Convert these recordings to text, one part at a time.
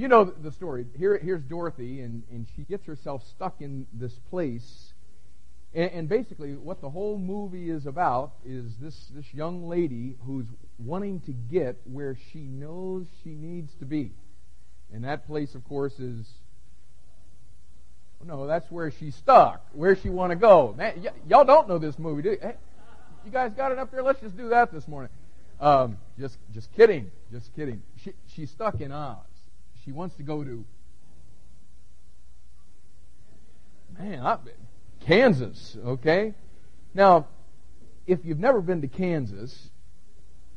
you know the story. Here, here's Dorothy, and, and she gets herself stuck in this place. And, and basically, what the whole movie is about is this, this young lady who's wanting to get where she knows she needs to be. And that place, of course, is no, that's where she's stuck. Where she want to go? Man, y- y'all don't know this movie, do you? Hey, you guys got it up there? Let's just do that this morning. Um, just, just kidding. Just kidding. She, she's stuck in Oz. She wants to go to man, I, Kansas. Okay. Now, if you've never been to Kansas,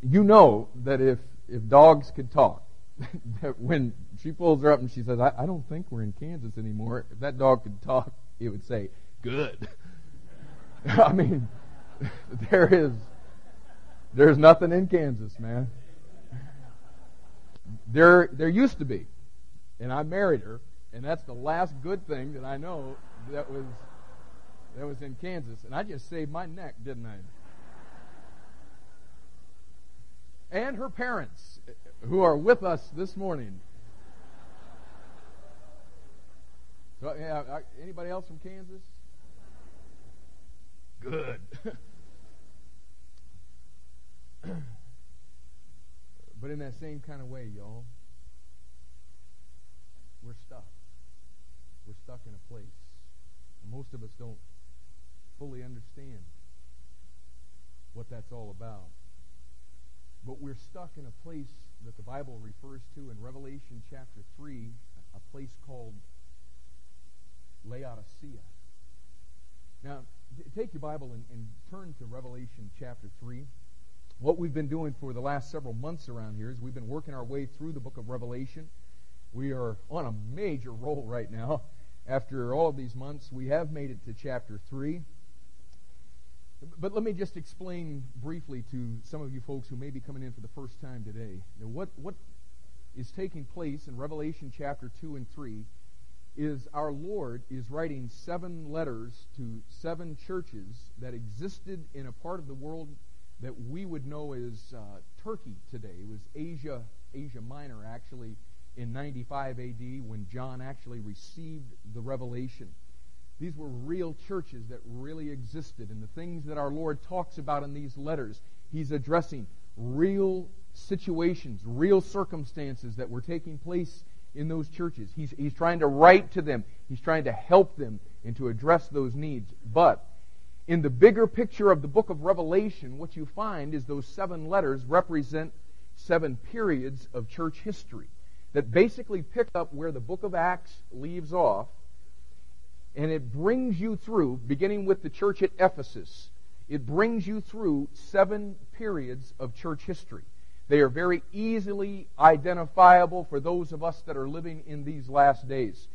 you know that if if dogs could talk, that when she pulls her up and she says, I, I don't think we're in Kansas anymore, if that dog could talk, it would say, Good. I mean, there is there's nothing in Kansas, man. There there used to be. And I married her, and that's the last good thing that I know that was that was in Kansas. And I just saved my neck, didn't I? And her parents, who are with us this morning. So, yeah, anybody else from Kansas? Good. but in that same kind of way, y'all, we're stuck. We're stuck in a place. And most of us don't fully understand what that's all about. But we're stuck in a place that the Bible refers to in Revelation chapter 3, a place called Laodicea. Now, take your Bible and, and, turn to Revelation chapter 3. What we've been doing for the last several months around here is we've been working our way through the book of Revelation. We are on a major roll right now. After all of these months, we have made it to chapter 3. But let me just explain briefly to some of you folks who may be coming in for the first time today. Now, what, what is taking place in Revelation chapter 2 and 3 is our Lord is writing seven letters to seven churches that existed in a part of the world that we would know as uh, Turkey today. It was Asia, Asia Minor, actually, in 95 AD when John actually received the revelation. These were real churches that really existed. And the things that our Lord talks about in these letters, He's addressing real situations, real circumstances that were taking place in those churches. He's, he's trying to write to them, He's trying to help them and to address those needs. But in the bigger picture of the book of Revelation, what you find is those seven letters represent seven periods of church history that basically pick up where the book of Acts leaves off and it brings you through, beginning with the church at Ephesus, it brings you through seven periods of church history. They are very easily identifiable for those of us that are living in these last days.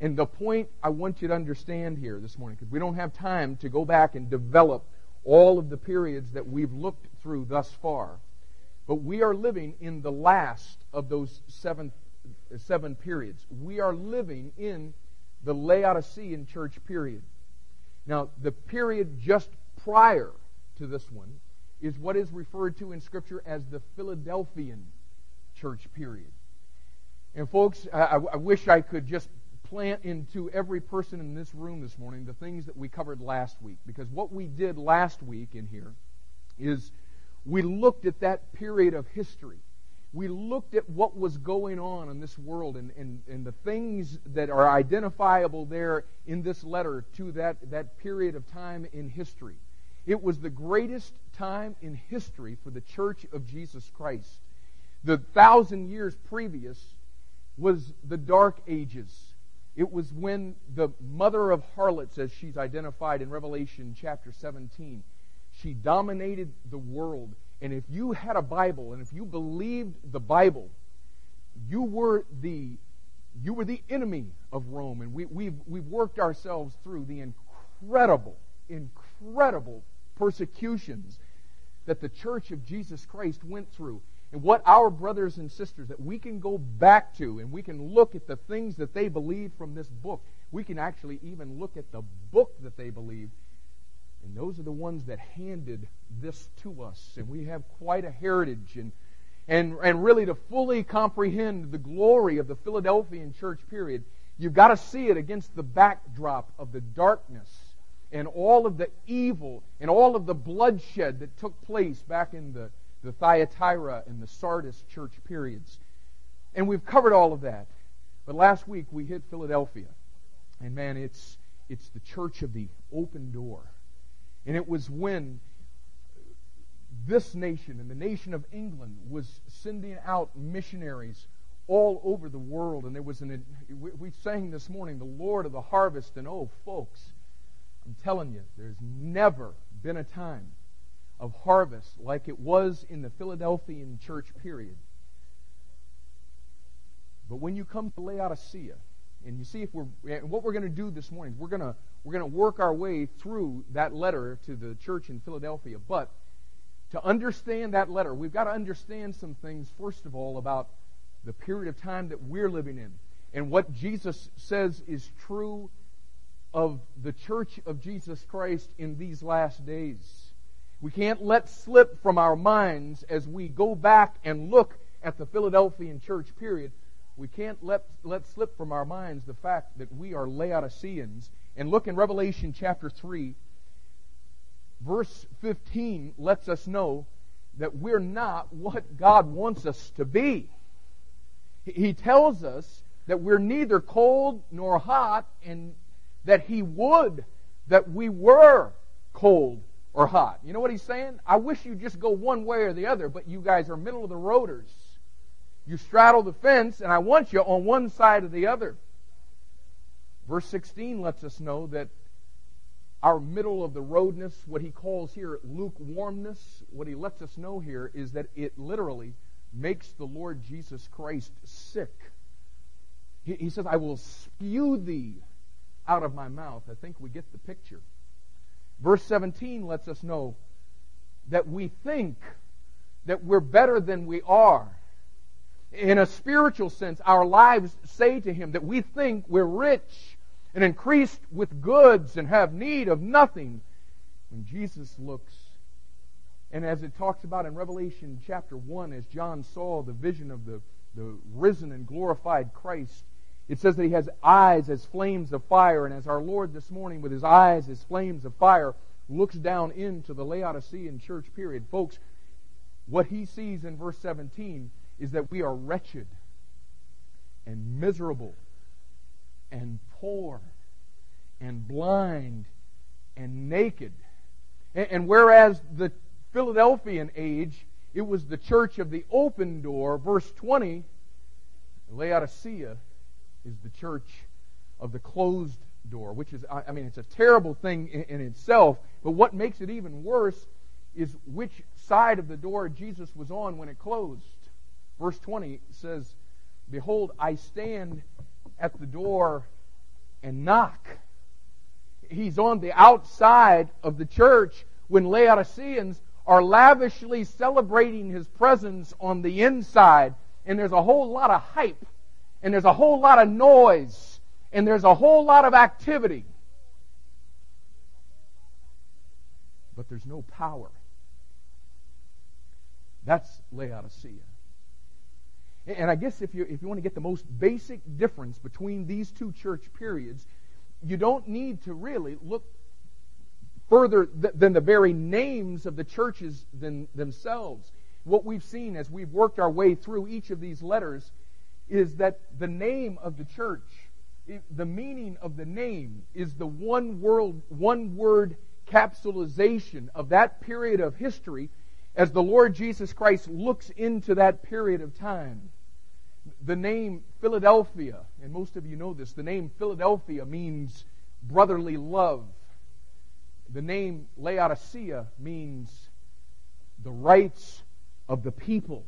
And the point I want you to understand here this morning, because we don't have time to go back and develop all of the periods that we've looked through thus far, but we are living in the last of those seven, seven periods. We are living in the Laodicean church period. Now, the period just prior to this one is what is referred to in Scripture as the Philadelphian church period. And, folks, I, I wish I could just plant into every person in this room this morning the things that we covered last week. Because what we did last week in here is we looked at that period of history we looked at what was going on in this world and, and, and the things that are identifiable there in this letter to that, that period of time in history. It was the greatest time in history for the church of Jesus Christ. The thousand years previous was the dark ages. It was when the mother of harlots, as she's identified in Revelation chapter 17, she dominated the world and if you had a Bible and if you believed the Bible, you were the you were the enemy of Rome. And we, we've, we've worked ourselves through the incredible, incredible persecutions that the church of Jesus Christ went through. And what our brothers and sisters that we can go back to and we can look at the things that they believed from this book. We can actually even look at the book that they believed and those are the ones that handed this to us. And we have quite a heritage. And, and, and really to fully comprehend the glory of the Philadelphian church period, you've got to see it against the backdrop of the darkness and all of the evil and all of the bloodshed that took place back in the, the Thyatira and the Sardis church periods. And we've covered all of that. But last week we hit Philadelphia. And man, it's, it's the church of the open door. And it was when this nation and the nation of England was sending out missionaries all over the world. And there was an, we sang this morning, the Lord of the harvest. And oh, folks, I'm telling you, there's never been a time of harvest like it was in the Philadelphian church period. But when you come to Laodicea, and you see if we're what we're going to do this morning, we're going to we're going to work our way through that letter to the church in Philadelphia. But to understand that letter, we've got to understand some things first of all about the period of time that we're living in and what Jesus says is true of the church of Jesus Christ in these last days. We can't let slip from our minds as we go back and look at the Philadelphian church period. We can't let, let slip from our minds the fact that we are Laodiceans. And look in Revelation chapter 3, verse 15 lets us know that we're not what God wants us to be. He tells us that we're neither cold nor hot, and that He would that we were cold or hot. You know what He's saying? I wish you'd just go one way or the other, but you guys are middle of the roaders. You straddle the fence, and I want you on one side or the other. Verse 16 lets us know that our middle of the roadness, what he calls here lukewarmness, what he lets us know here is that it literally makes the Lord Jesus Christ sick. He, he says, I will spew thee out of my mouth. I think we get the picture. Verse 17 lets us know that we think that we're better than we are. In a spiritual sense, our lives say to him that we think we're rich and increased with goods and have need of nothing. When Jesus looks, and as it talks about in Revelation chapter 1, as John saw the vision of the, the risen and glorified Christ, it says that he has eyes as flames of fire, and as our Lord this morning, with his eyes as flames of fire, looks down into the Laodicean church period. Folks, what he sees in verse 17 is that we are wretched and miserable and poor and blind and naked. And, and, whereas the Philadelphian age, it was the church of the open door, verse 20, Laodicea is the church of the closed door, which is, I mean, it's a terrible thing in, in itself, but what makes it even worse is which side of the door Jesus was on when it closed. Verse 20 says, Behold, I stand at the door and knock. He's on the outside of the church when Laodiceans are lavishly celebrating his presence on the inside. And there's a whole lot of hype, and there's a whole lot of noise, and there's a whole lot of activity. But there's no power. That's Laodicea. And I guess if you, if you want to get the most basic difference between these two church periods, you don't need to really look further th- than the very names of the churches than, themselves. What we've seen as we've worked our way through each of these letters is that the name of the church, the meaning of the name, is the one world, one word capsulization of that period of history as the Lord Jesus Christ looks into that period of time. The name Philadelphia, and most of you know this, the name Philadelphia means brotherly love. The name Laodicea means the rights of the people.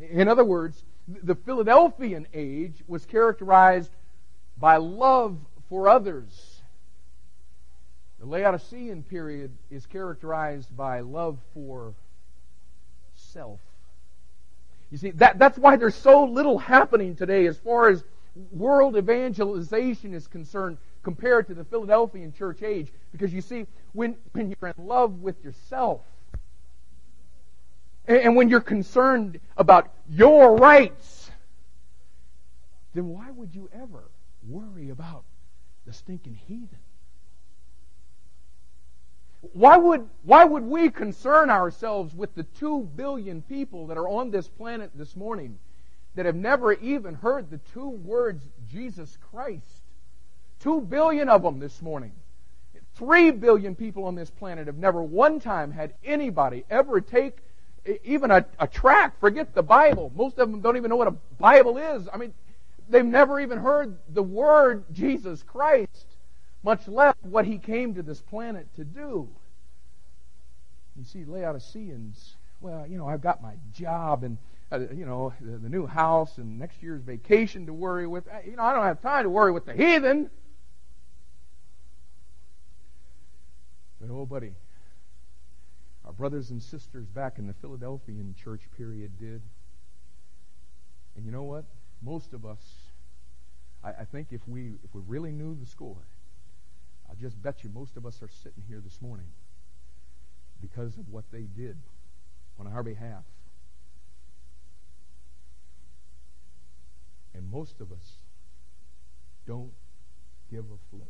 In other words, the Philadelphian age was characterized by love for others the Laodicean period is characterized by love for self. You see, that, that's why there's so little happening today as far as world evangelization is concerned compared to the Philadelphian church age. Because you see, when, when you're in love with yourself, and when you're concerned about your rights, then why would you ever worry about the stinking heathen? Why would, why would we concern ourselves with the two billion people that are on this planet this morning that have never even heard the two words Jesus Christ? Two billion of them this morning. Three billion people on this planet have never one time had anybody ever take even a, a tract, forget the Bible. Most of them don't even know what a Bible is. I mean, they've never even heard the word Jesus Christ much less what he came to this planet to do. You see, Laodiceans, well, you know, I've got my job and, uh, you know, the, the, new house and next year's vacation to worry with. You know, I don't have time to worry with the heathen. But, oh, buddy, our brothers and sisters back in the Philadelphian church period did. And you know what? Most of us, I, I think if we, if we really knew the score, I'll just bet you most of us are sitting here this morning because of what they did on our behalf. And most of us don't give a flip.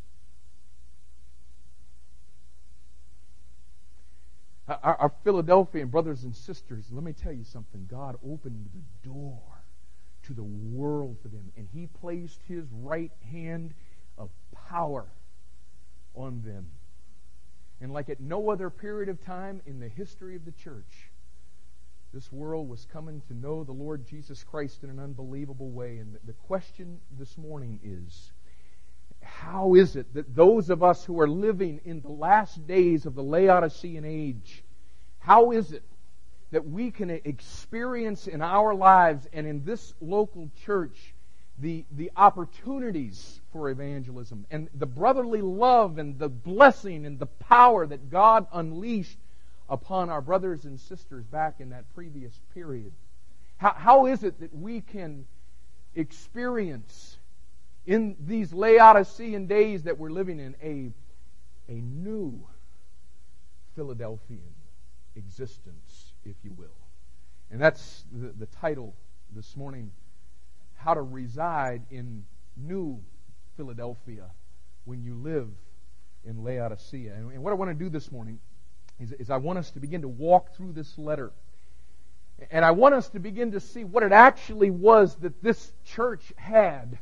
Our, our, Philadelphian brothers and sisters, let me tell you something. God opened the door to the world for them, and He placed His right hand of power on them. And like at no other period of time in the history of the church, this world was coming to know the Lord Jesus Christ in an unbelievable way. And the question this morning is how is it that those of us who are living in the last days of the Laodicean age, how is it that we can experience in our lives and in this local church the, the opportunities for evangelism and the brotherly love and the blessing and the power that God unleashed upon our brothers and sisters back in that previous period. How, how is it that we can experience in these Laodicean days that we're living in a, a new Philadelphian existence, if you will? And that's the, the title this morning how to reside in New Philadelphia when you live in Laodicea. And, and what I want to do this morning is, is I want us to begin to walk through this letter. And I want us to begin to see what it actually was that this church had.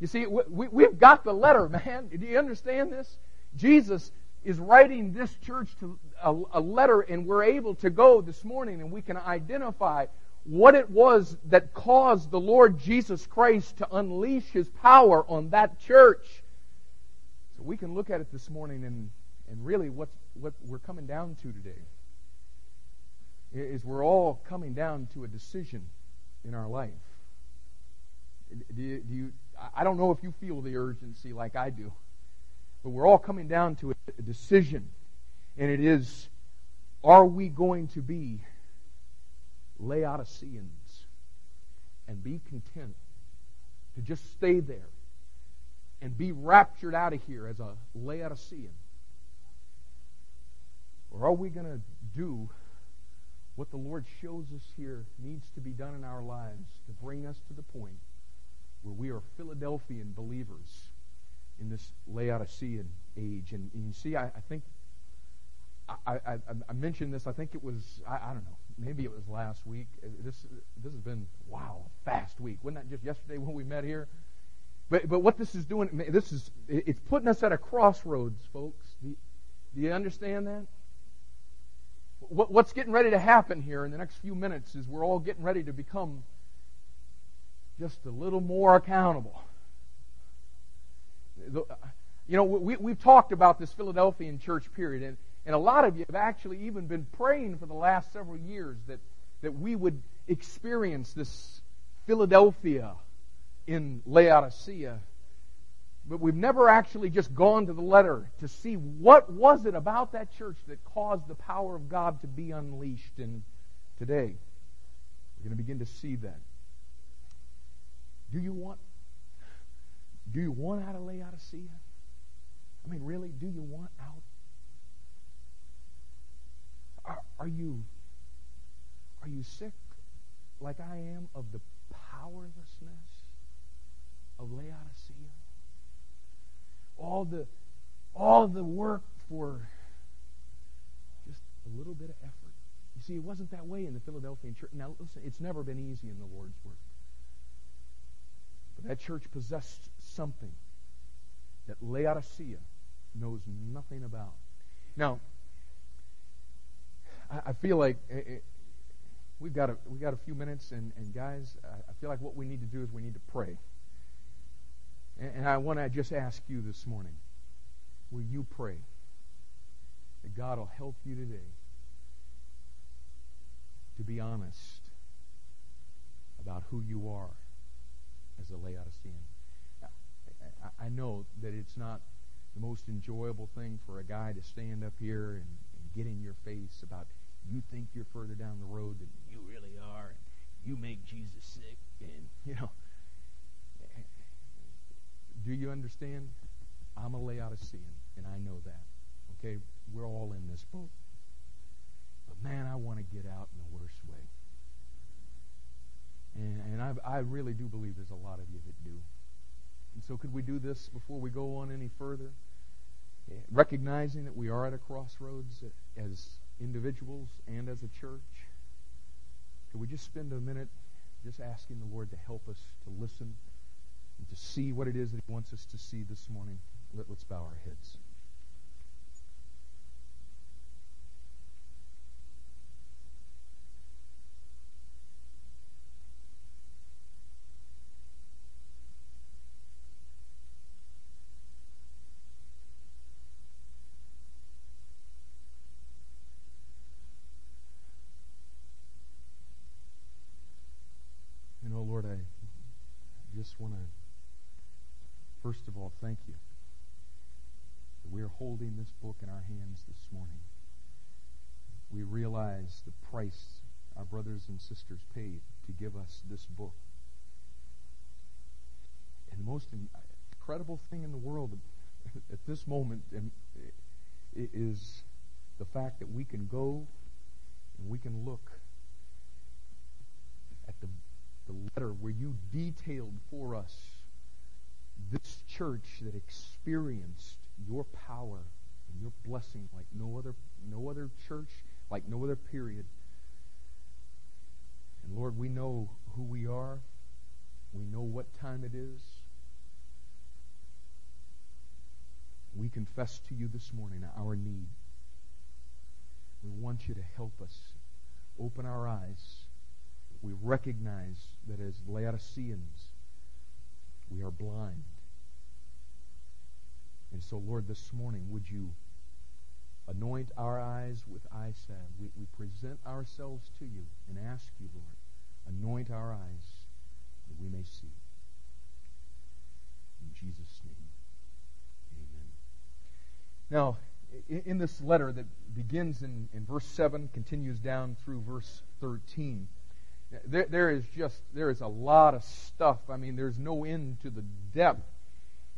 You see, we, we've got the letter, man. Do you understand this? Jesus is writing this church to a, a, letter, and we're able to go this morning and we can identify what it was that caused the Lord Jesus Christ to unleash his power on that church. So we can look at it this morning and, and really what, what we're coming down to today is we're all coming down to a decision in our life. Do you, do you, I don't know if you feel the urgency like I do, but we're all coming down to a decision. And it is, are we going to be Laodiceans and be content to just stay there and be raptured out of here as a Laodicean? Or are we going to do what the Lord shows us here needs to be done in our lives to bring us to the point where we are Philadelphian believers in this Laodicean age? And, and you see, I, I think I, I, I, mentioned this. I think it was I, I don't know maybe it was last week. Uh, this this has been wow, fast week. Wasn't that just yesterday when we met here? But but what this is doing, this is it's putting us at a crossroads, folks. Do you, do you understand that? What, what's getting ready to happen here in the next few minutes is we're all getting ready to become just a little more accountable. You know, we, we've talked about this Philadelphian church period, and and a lot of you have actually even been praying for the last several years that, that we would experience this Philadelphia in Laodicea. But we've never actually just gone to the letter to see what was it about that church that caused the power of God to be unleashed. And today, we're going to begin to see that. Do you want do you want out of Laodicea? I mean, really, do you want out? Are, you Are you sick like I am of the powerlessness of Laodicea? All the all the work for just a little bit of effort. You see, it wasn't that way in the Philadelphian church. Now, listen, it's never been easy in the Lord's work. But that church possessed something that Laodicea knows nothing about. Now, I, feel like it, it, we've got a we got a few minutes, and, and guys, I, feel like what we need to do is we need to pray. And, and I want to just ask you this morning: Will you pray that God will help you today to be honest about who you are as a Laodicean? I know that it's not the most enjoyable thing for a guy to stand up here and, and get in your face about you think you're further down the road than you really are, and you make Jesus sick, and you know. Do you understand? I'm a Laodicean, and I know that. Okay, we're all in this boat. But man, I want to get out in the worst way. And, and I, I really do believe there's a lot of you that do. And so, could we do this before we go on any further? Eh, recognizing that we are at a crossroads eh, as individuals and as a church, could we just spend a minute just asking the Lord to help us to listen and to see what it is that He wants us to see this morning? Let, let's bow our heads. Just want to, first of all, thank you that we are holding this book in our hands this morning. We realize the price our brothers and sisters paid to give us this book. And the most incredible thing in the world at this moment um, is the fact that we can go and we can look at the the letter where you detailed for us this church that experienced your power and your blessing like no other no other church, like no other period. And Lord, we know who we are. We know what time it is. We confess to you this morning our need. We want you to help us open our eyes we recognize that as Laodiceans, we are blind. And so, Lord, this morning, would you anoint our eyes with eye salve? We, we present ourselves to you and ask you, Lord, anoint our eyes that we may see. In Jesus' name, amen. Now, in, in this letter that begins in, in verse 7, continues down through verse 13, there, there is just there is a lot of stuff. I mean, there's no end to the depth.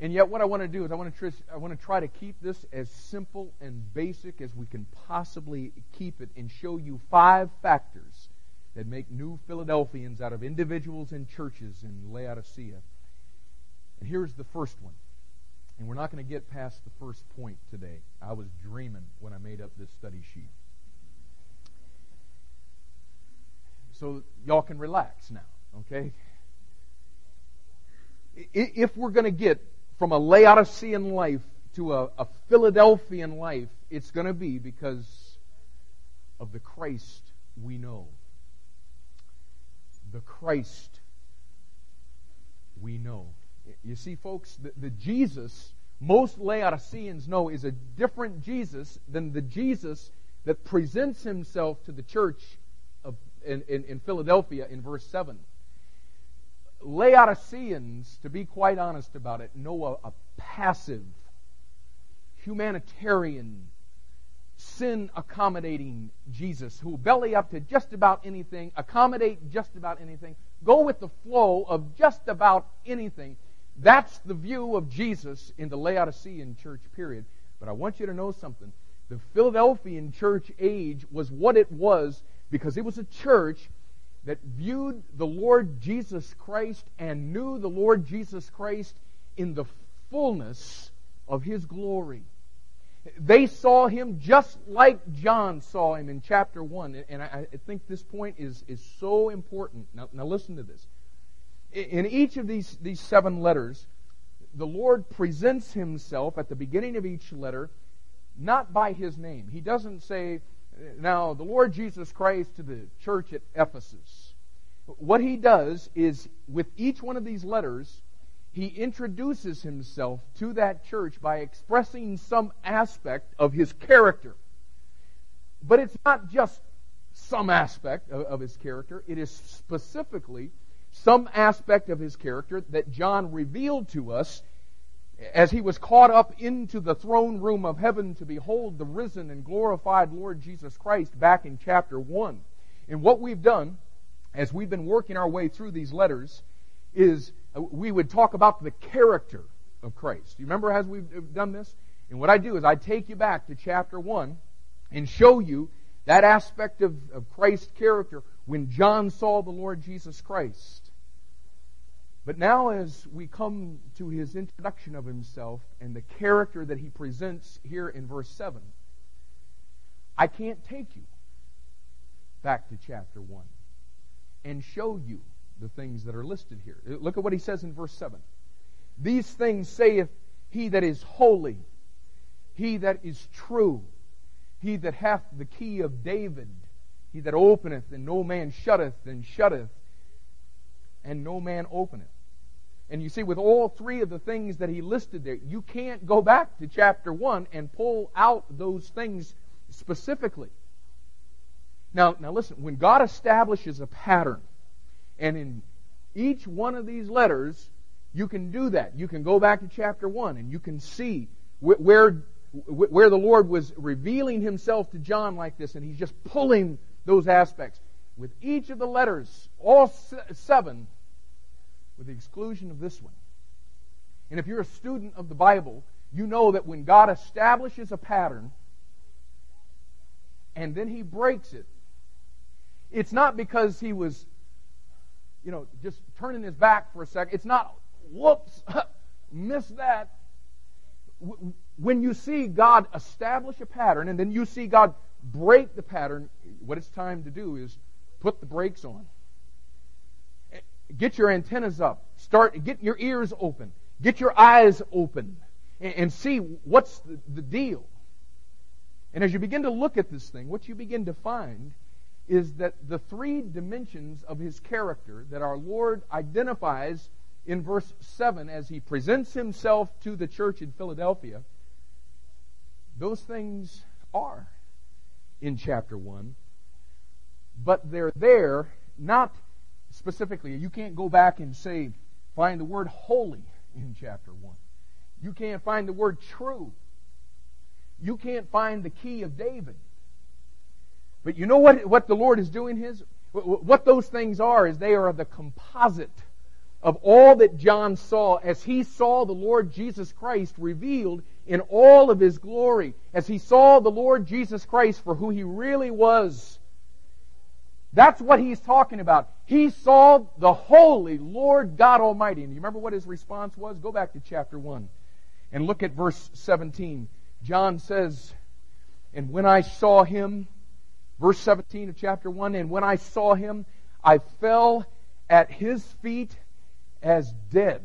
And yet, what I want to do is I want to I want to try to keep this as simple and basic as we can possibly keep it, and show you five factors that make new Philadelphians out of individuals and churches in Laodicea. And here's the first one. And we're not going to get past the first point today. I was dreaming when I made up this study sheet. So y'all can relax now, okay? If we're going to get from a Laodicean life to a, a Philadelphian life, it's going to be because of the Christ we know. The Christ we know. You see, folks, the, the Jesus most Laodiceans know is a different Jesus than the Jesus that presents himself to the church in, in, in Philadelphia in verse 7. Laodiceans, to be quite honest about it, know a, a passive, humanitarian, sin accommodating Jesus who belly up to just about anything, accommodate just about anything, go with the flow of just about anything. That's the view of Jesus in the Laodicean church period. But I want you to know something. The Philadelphian church age was what it was because it was a church that viewed the Lord Jesus Christ and knew the Lord Jesus Christ in the fullness of his glory. They saw him just like John saw him in chapter 1. And I, think this point is, is so important. Now, now listen to this. In each of these, these seven letters, the Lord presents himself at the beginning of each letter not by his name. He doesn't say, now, the Lord Jesus Christ to the church at Ephesus. What he does is, with each one of these letters, he introduces himself to that church by expressing some aspect of his character. But it's not just some aspect of, of, his character, it is specifically some aspect of his character that John revealed to us as he was caught up into the throne room of heaven to behold the risen and glorified Lord Jesus Christ back in chapter 1. And what we've done, as we've been working our way through these letters, is uh, we would talk about the character of Christ. You remember as we've uh, done this? And what I do is I take you back to chapter 1 and show you that aspect of, of Christ's character when John saw the Lord Jesus Christ. But now, as we come to his introduction of himself and the character that he presents here in verse 7, I can't take you back to chapter 1 and show you the things that are listed here. Look at what he says in verse 7. These things saith he that is holy, he that is true, he that hath the key of David, he that openeth and no man shutteth, and shutteth and no man openeth. And you see, with all three of the things that he listed there, you can't go back to chapter 1 and pull out those things specifically. Now, now listen, when God establishes a pattern, and in each one of these letters, you can do that. You can go back to chapter 1 and you can see where, where the Lord was revealing himself to John like this, and he's just pulling those aspects. With each of the letters, all seven, with the exclusion of this one. And if you're a student of the Bible, you know that when God establishes a pattern and then he breaks it, it's not because he was, you know, just turning his back for a second. It's not, whoops, missed that. When you see God establish a pattern and then you see God break the pattern, what it's time to do is put the brakes on. Get your antennas up. Start, get your ears open. Get your eyes open and, and see what's the, the deal. And as you begin to look at this thing, what you begin to find is that the three dimensions of his character that our Lord identifies in verse 7 as he presents himself to the church in Philadelphia, those things are in chapter 1, but they're there not specifically, you can't go back and say, find the word holy in chapter 1. You can't find the word true. You can't find the key of David. But you know what, what the Lord is doing his? What those things are is they are the composite of all that John saw as he saw the Lord Jesus Christ revealed in all of his glory, as he saw the Lord Jesus Christ for who he really was that's what he's talking about. He saw the holy Lord God Almighty. And you remember what his response was? Go back to chapter 1 and look at verse 17. John says, And when I saw him, verse 17 of chapter 1, and when I saw him, I fell at his feet as dead.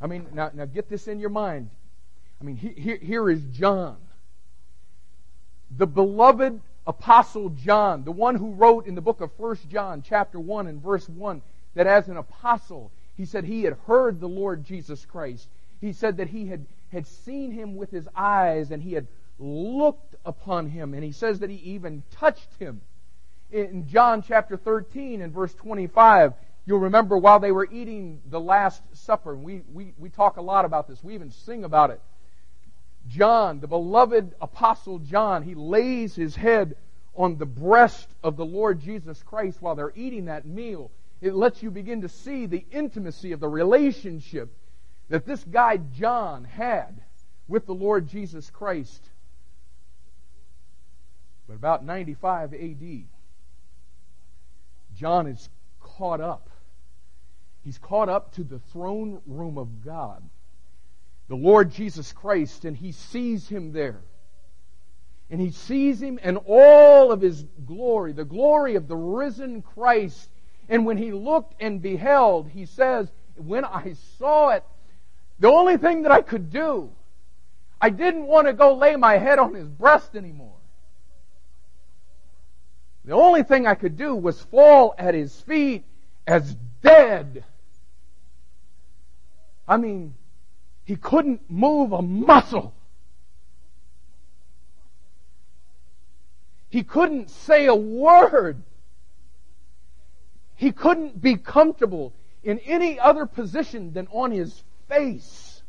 I mean, now, now get this in your mind. I mean, here, here is John, the beloved apostle John, the one who wrote in the book of 1 John chapter 1 and verse 1 that as an apostle, he said he had heard the Lord Jesus Christ. He said that he had, had seen him with his eyes and he had looked upon him. And he says that he even touched him. In John chapter 13 and verse 25, you'll remember while they were eating the Last Supper, we, we, we talk a lot about this. We even sing about it. John, the beloved apostle John, he lays his head on the breast of the Lord Jesus Christ while they're eating that meal. It lets you begin to see the intimacy of the relationship that this guy John had with the Lord Jesus Christ. But about 95 AD, John is caught up. He's caught up to the throne room of God, the Lord Jesus Christ, and he sees him there. And he sees him in all of his glory, the glory of the risen Christ. And when he looked and beheld, he says, When I saw it, the only thing that I could do, I didn't want to go lay my head on his breast anymore. The only thing I could do was fall at his feet as dead. I mean, he couldn't move a muscle. He couldn't say a word. He couldn't be comfortable in any other position than on his face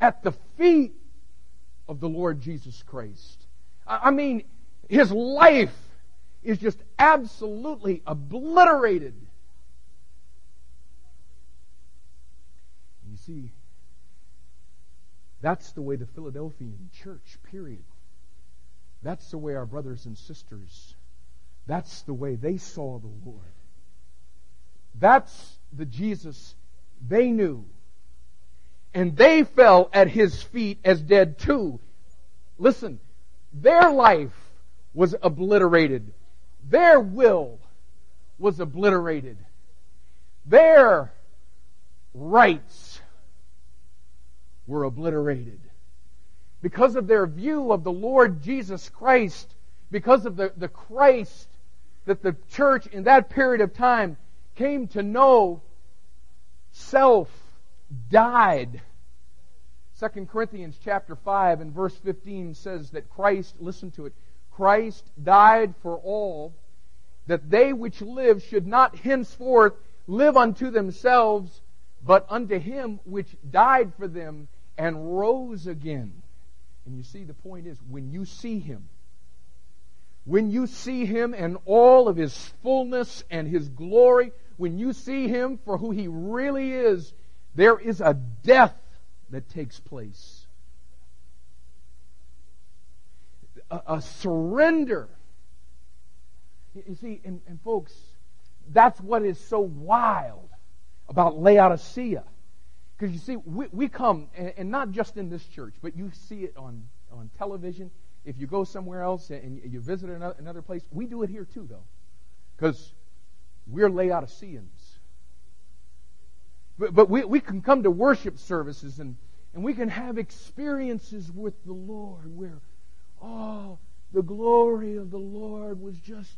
at the feet of the Lord Jesus Christ. I mean, his life is just absolutely obliterated. You see, that's the way the Philadelphian church, period. That's the way our brothers and sisters, that's the way they saw the Lord. That's the Jesus they knew. And they fell at his feet as dead too. Listen, their life was obliterated. Their will was obliterated. Their rights were obliterated. Because of their view of the Lord Jesus Christ, because of the, the Christ that the church in that period of time came to know, self died. 2 Corinthians chapter 5 and verse 15 says that Christ, listen to it, Christ died for all, that they which live should not henceforth live unto themselves, but unto him which died for them and rose again. And you see, the point is, when you see him, when you see him and all of his fullness and his glory, when you see him for who he really is, there is a death that takes place. a, a surrender. You see, and, and folks, that's what is so wild about Laodicea. Because you see, we, we come, and, and, not just in this church, but you see it on, on television. If you go somewhere else and you visit another, another place, we do it here too, though. Because we're Laodiceans. But, but we, we can come to worship services and, and we can have experiences with the Lord where oh, the glory of the Lord was just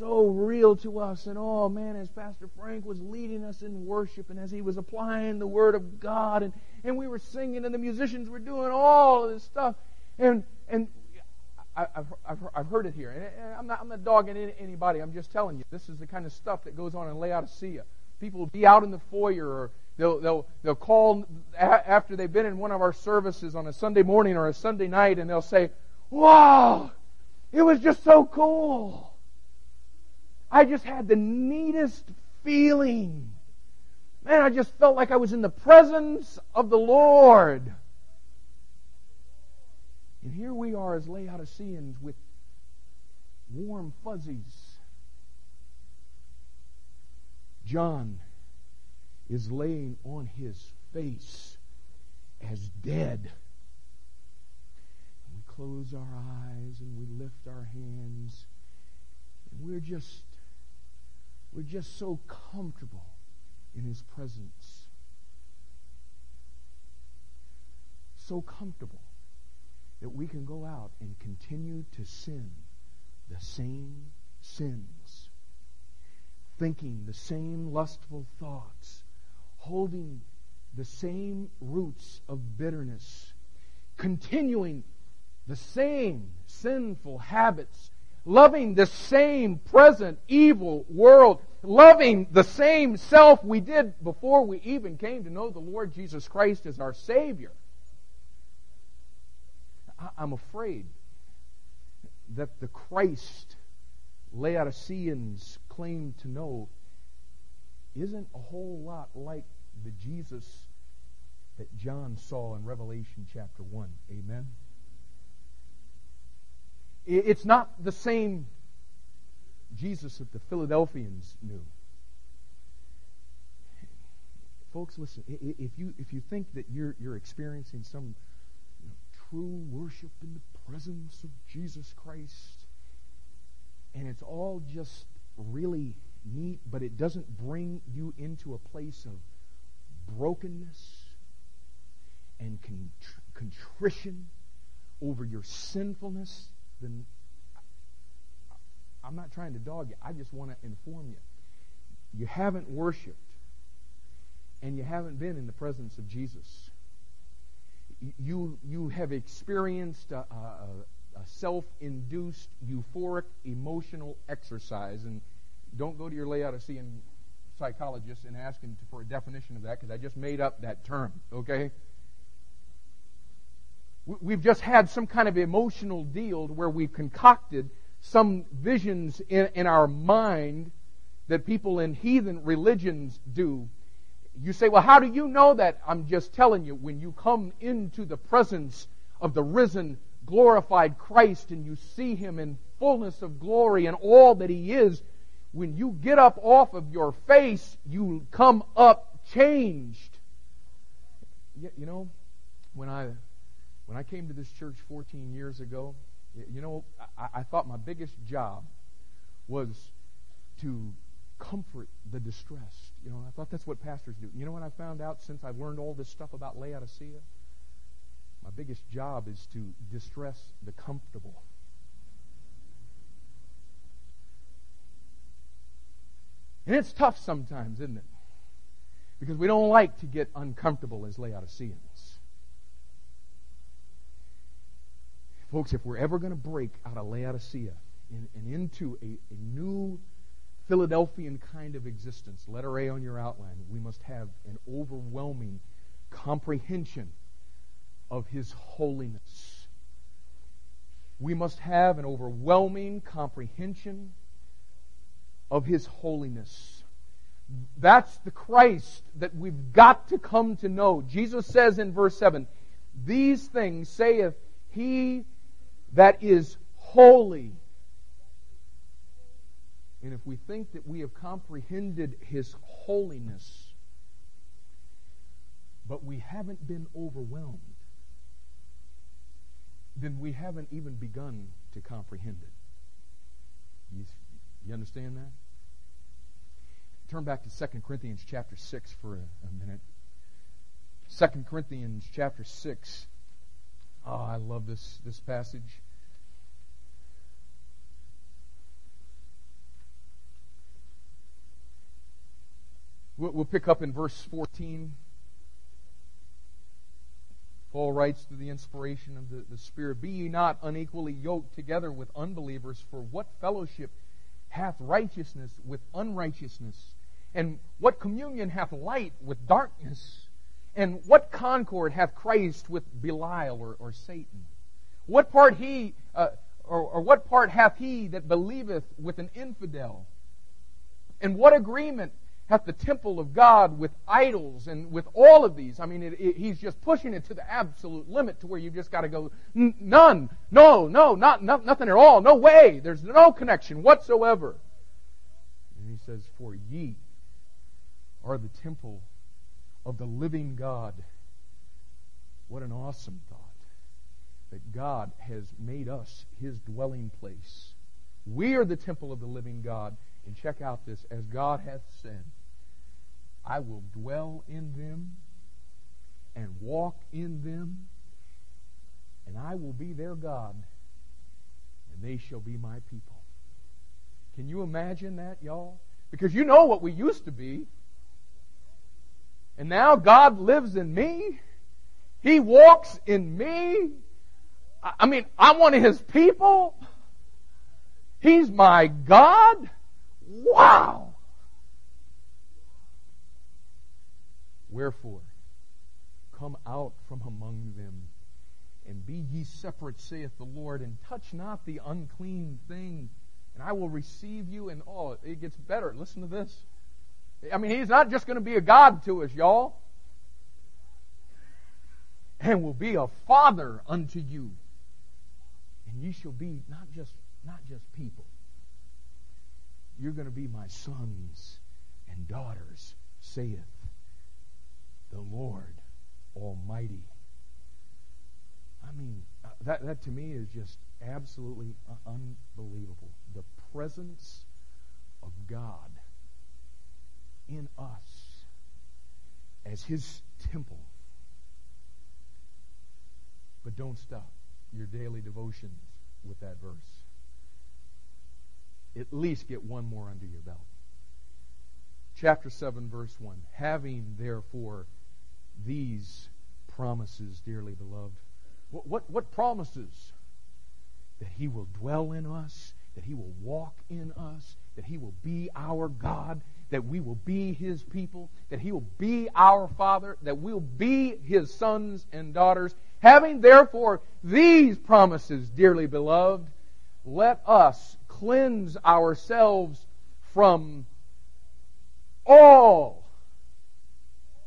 so real to us. And oh man, as Pastor Frank was leading us in worship and as he was applying the Word of God and, and we were singing and the musicians were doing all of this stuff. And, and I, have I've, I've heard it here. And I'm not, I'm not dogging anybody. I'm just telling you. This is the kind of stuff that goes on in Laodicea. People will be out in the foyer or they'll, they'll, they'll call after they've been in one of our services on a Sunday morning or a Sunday night and they'll say, wow, it was just so cool. I just had the neatest feeling. Man, I just felt like I was in the presence of the Lord. And here we are as Laodiceans with warm fuzzies. John is laying on his face as dead And we close our eyes and we lift our hands. And we're just we're just so comfortable in his presence. So comfortable that we can go out and continue to sin the same sins, thinking the same lustful thoughts, holding the same roots of bitterness, continuing the same sinful habits, loving the same present evil world, loving the same self we did before we even came to know the Lord Jesus Christ as our Savior. I'm afraid that the Christ Laodiceans claim to know isn't a whole lot like the Jesus that John saw in Revelation chapter 1. Amen? It's not the same Jesus that the Philadelphians knew. Folks, listen, if you, if you think that you're, you're experiencing some you know, true worship in the presence of Jesus Christ, and it's all just really neat, but it doesn't bring you into a place of brokenness and contrition over your sinfulness, then I'm not trying to dog you. I just want to inform you. You haven't worshiped and you haven't been in the presence of Jesus. You, you have experienced a, a, a self induced, euphoric, emotional exercise. And don't go to your Laodicean psychologist and ask him for a definition of that because I just made up that term, okay? We've just had some kind of emotional deal where we've concocted some visions in, in our mind that people in heathen religions do. You say, well, how do you know that? I'm just telling you, when you come into the presence of the risen, glorified Christ and you see him in fullness of glory and all that he is, when you get up off of your face, you come up changed. You know, when I when I came to this church 14 years ago, you know, I, I thought my biggest job was to comfort the distressed. You know, I thought that's what pastors do. You know what I found out since I've learned all this stuff about Laodicea? My biggest job is to distress the comfortable. And it's tough sometimes, isn't it? Because we don't like to get uncomfortable as Laodiceans. Folks, if we're ever going to break out of Laodicea and, and into a, a new Philadelphian kind of existence, letter A on your outline, we must have an overwhelming comprehension of His holiness. We must have an overwhelming comprehension of His holiness. That's the Christ that we've got to come to know. Jesus says in verse 7, These things saith He that is holy. And if we think that we have comprehended His holiness, but we haven't been overwhelmed, then we haven't even begun to comprehend it. You, you understand that? Turn back to 2 Corinthians chapter 6 for a, a minute. 2 Corinthians chapter 6. Oh, I love this, this passage. We'll, pick up in verse 14. Paul writes through the inspiration of the, the Spirit Be ye not unequally yoked together with unbelievers, for what fellowship hath righteousness with unrighteousness? And what communion hath light with darkness? And what concord hath Christ with Belial or, or Satan? What part he, uh, or, or what part hath he that believeth with an infidel? And what agreement hath the temple of God with idols and with all of these. I mean, it, it, he's just pushing it to the absolute limit to where you've just got to go, none, no, no, not, not, nothing at all, no way. There's no connection whatsoever. And he says, For ye are the temple of the living God. What an awesome thought that God has made us his dwelling place. We are the temple of the living God. And check out this, as God hath said, I will dwell in them and walk in them, and I will be their God, and they shall be my people. Can you imagine that, y'all? Because you know what we used to be. And now God lives in me. He walks in me. I mean, I'm one of His people. He's my God. Wow. Wherefore, come out from among them, and be ye separate, saith the Lord, and touch not the unclean thing, and I will receive you. And oh, it gets better. Listen to this. I mean, he's not just going to be a God to us, y'all. And will be a father unto you. And ye shall be not just not just people. You're going to be my sons and daughters, saith the Lord Almighty. I mean, uh, that, that to me is just absolutely unbelievable. The presence of God in us as His temple. But don't stop your daily devotions with that verse. At least get one more under your belt. Chapter 7, verse 1. Having, therefore, these promises, dearly beloved. What, what, what promises? That He will dwell in us, that He will walk in us, that He will be our God, that we will be His people, that He will be our Father, that we'll be His sons and daughters. Having therefore these promises, dearly beloved, let us cleanse ourselves from all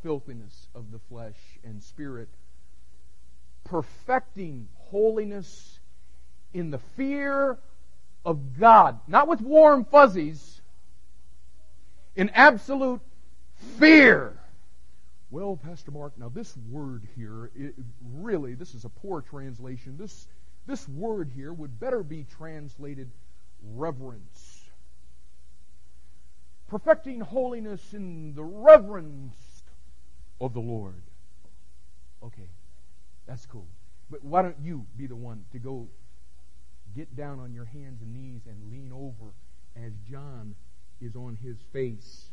filthiness of the flesh and spirit, perfecting holiness in the fear of God, not with warm fuzzies, in absolute fear. Well, Pastor Mark, now this word here, it, really, this is a poor translation. This, this word here would better be translated reverence. Perfecting holiness in the reverence of the Lord. Okay, that's cool. But why don't you be the one to go get down on your hands and knees and lean over as John is on his face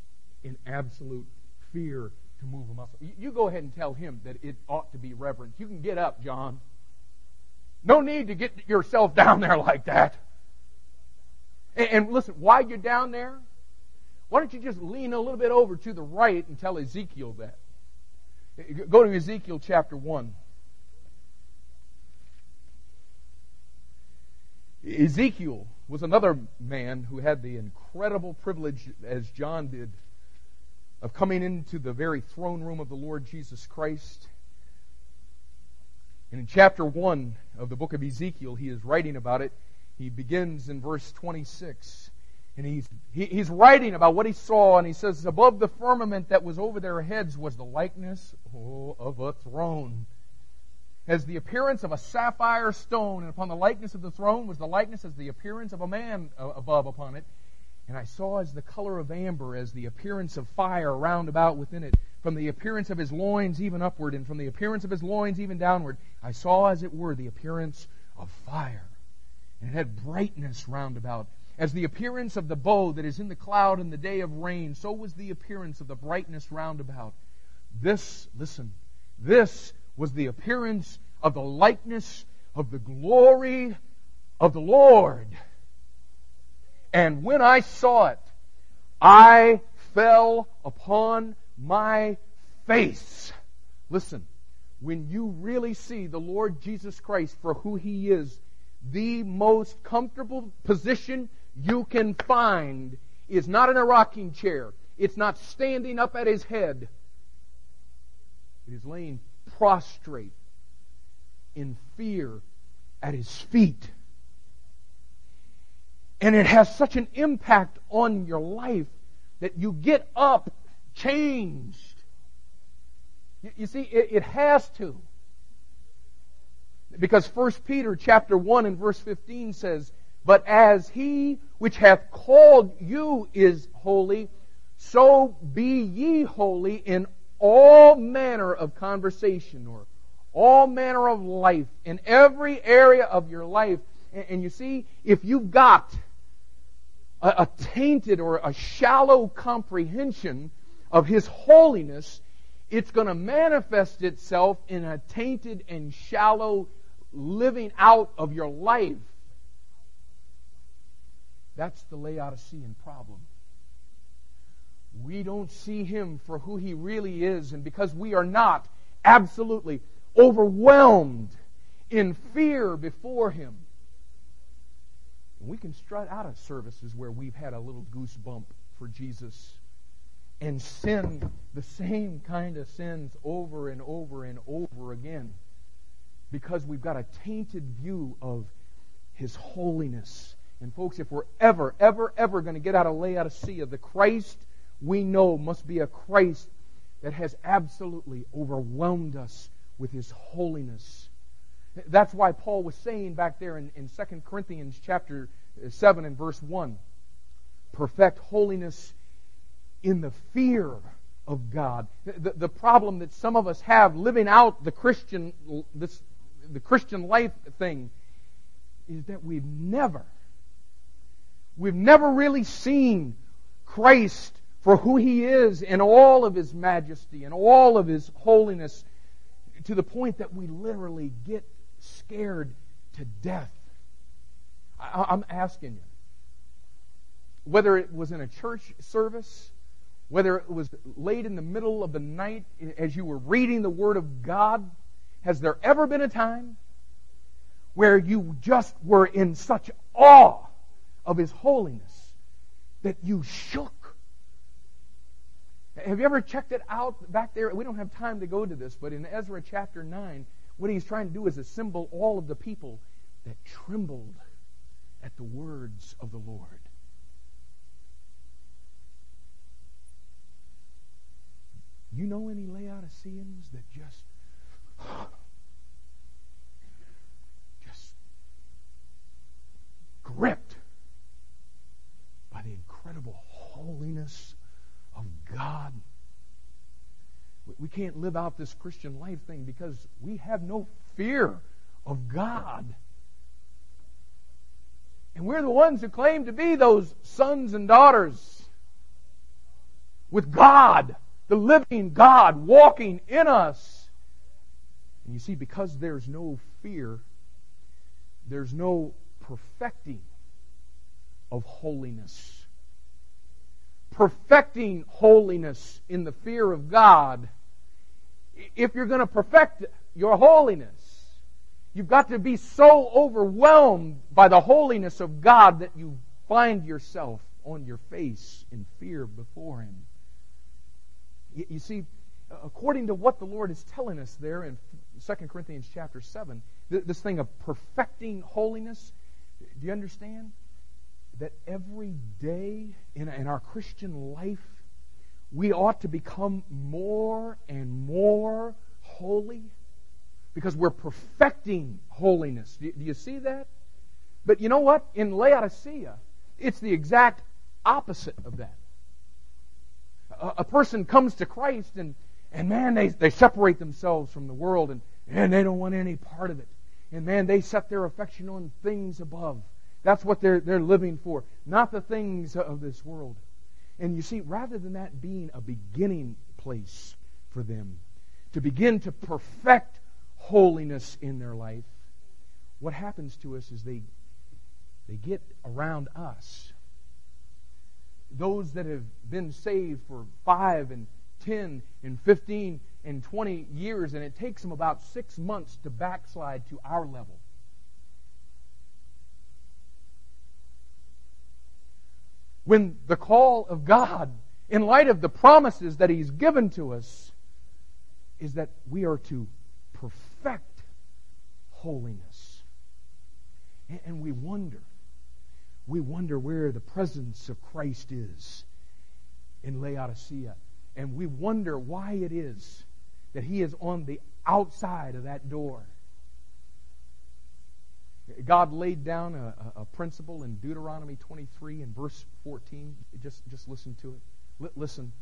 in absolute fear to move a muscle. You go ahead and tell him that it ought to be reverent. You can get up, John. No need to get yourself down there like that. And, and listen, while you're down there, why don't you just lean a little bit over to the right and tell Ezekiel that? Go to Ezekiel chapter 1. Ezekiel was another man who had the incredible privilege, as John did, of coming into the very throne room of the Lord Jesus Christ. And in chapter 1 of the book of Ezekiel, he is writing about it. He begins in verse 26. And he's, he, he's writing about what he saw, and he says, Above the firmament that was over their heads was the likeness oh, of a throne as the appearance of a sapphire stone, and upon the likeness of the throne was the likeness as the appearance of a man uh, above upon it. And I saw as the color of amber, as the appearance of fire round about within it, from the appearance of his loins even upward, and from the appearance of his loins even downward. I saw as it were the appearance of fire. And it had brightness round about. As the appearance of the bow that is in the cloud in the day of rain, so was the appearance of the brightness round about. This, listen, this was the appearance of the likeness of the glory of the Lord. And when I saw it, I fell upon my face. Listen, when you really see the Lord Jesus Christ for who He is, the most comfortable position you can find is not in a rocking chair. It's not standing up at His head. It is laying prostrate in fear at his feet. And it has such an impact on your life that you get up changed. You, you see, it, it has to. Because 1 Peter chapter 1 and verse 15 says, But as he which hath called you is holy, so be ye holy in all manner of conversation or all manner of life in every area of your life. And, and you see, if you've got a, a tainted or a shallow comprehension of His holiness, it's going to manifest itself in a tainted and shallow living out of your life. That's the Laodicean problem we don't see him for who he really is, and because we are not absolutely overwhelmed in fear before him, we can strut out of services where we've had a little goosebump for Jesus and sin the same kind of sins over and over and over again because we've got a tainted view of his holiness. And folks, if we're ever, ever, ever going to get out of Laodicea, the Christ we know must be a Christ that has absolutely overwhelmed us with his holiness. That's why Paul was saying back there in, in 2 Corinthians chapter uh, 7 and verse 1, perfect holiness in the fear of God. The, the problem that some of us have living out the Christian, this, the Christian life thing is that we've never, we've never really seen Christ for who he is in all of his majesty and all of his holiness to the point that we literally get scared to death. I, I'm asking you, whether it was in a church service, whether it was late in the middle of the night as you were reading the Word of God, has there ever been a time where you just were in such awe of His holiness that you shook? Have you ever checked it out back there? We don't have time to go to this, but in Ezra chapter 9, what he's trying to do is assemble all of the people that trembled at the words of the Lord. You know any Laodiceans that just just gripped by the incredible holiness God? We can't live out this Christian life thing because we have no fear of God. And we're the ones who claim to be those sons and daughters with God, the living God, walking in us. And you see, because there's no fear, there's no perfecting of holiness. Perfecting holiness in the fear of God if you're going to perfect your holiness, you've got to be so overwhelmed by the holiness of God that you find yourself on your face in fear before Him. You, see, according to what the Lord is telling us there in 2 Corinthians chapter 7, this thing of perfecting holiness, do you understand? That every day in, in our Christian life, we ought to become more and more holy because we're perfecting holiness. Do you see that? But you know what? In Laodicea, it's the exact opposite of that. A, a person comes to Christ and, and man, they, they separate themselves from the world and, and they don't want any part of it. And man, they set their affection on things above. That's what they're, they're living for, not the things of this world. And you see, rather than that being a beginning place for them to begin to perfect holiness in their life, what happens to us is they, they get around us. Those that have been saved for five and ten and fifteen and twenty years, and it takes them about six months to backslide to our level. When the call of God, in light of the promises that He's given to us, is that we are to perfect holiness. And we wonder, we wonder where the presence of Christ is in Laodicea. And we wonder why it is that He is on the outside of that door. God laid down a, a, principle in Deuteronomy 23 and verse 14. Just, just listen to it. L- listen.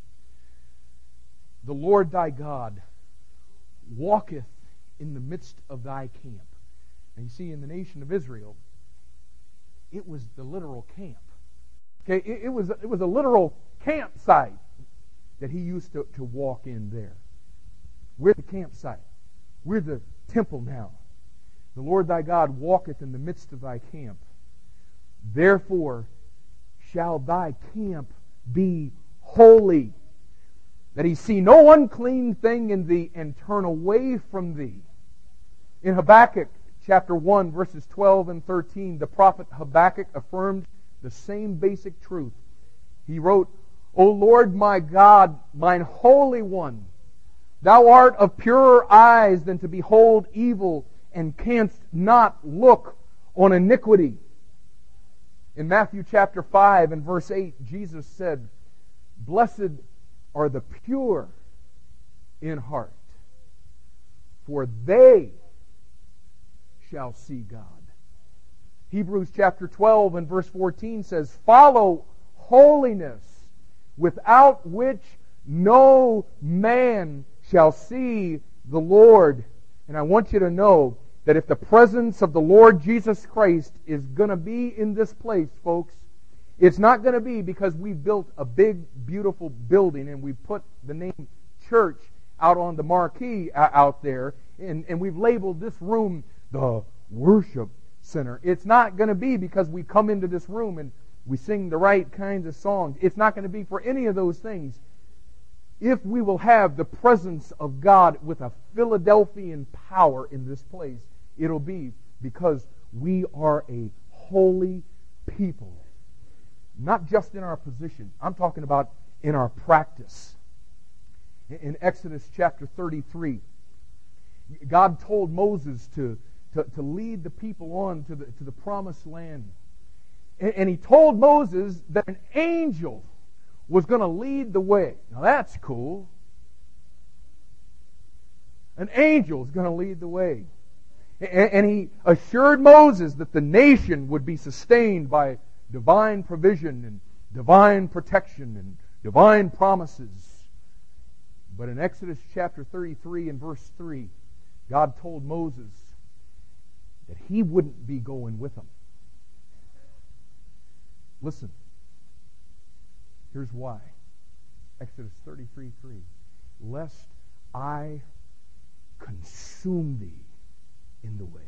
The Lord thy God walketh in the midst of thy camp. And you see, in the nation of Israel, it was the literal camp. Okay, it, it was, it was a literal campsite that he used to, to walk in there. We're the campsite. We're the temple now. The Lord thy God walketh in the midst of thy camp. Therefore shall thy camp be holy, that he see no unclean thing in thee and turn away from thee. In Habakkuk chapter 1, verses 12 and 13, the prophet Habakkuk affirmed the same basic truth. He wrote, O Lord my God, mine Holy One, thou art of purer eyes than to behold evil and canst not look on iniquity. In Matthew chapter 5 and verse 8, Jesus said, Blessed are the pure in heart, for they shall see God. Hebrews chapter 12 and verse 14 says, Follow holiness, without which no man shall see the Lord. And I want you to know that if the presence of the Lord Jesus Christ is going to be in this place, folks, it's not going to be because we built a big, beautiful building and we put the name church out on the marquee uh, out there and, and we've labeled this room the worship center. It's not going to be because we come into this room and we sing the right kinds of songs. It's not going to be for any of those things. If we will have the presence of God with a Philadelphian power in this place, It'll be because we are a holy people. Not just in our position. I'm talking about in our practice. In Exodus chapter 33, God told Moses to, to, to lead the people on to the, to the promised land. And, and he told Moses that an angel was going to lead the way. Now that's cool. An angel is going to lead the way. And he assured Moses that the nation would be sustained by divine provision and divine protection and divine promises. But in Exodus chapter 33 and verse 3, God told Moses that he wouldn't be going with them. Listen, here's why. Exodus 33 3. Lest I consume thee in the way.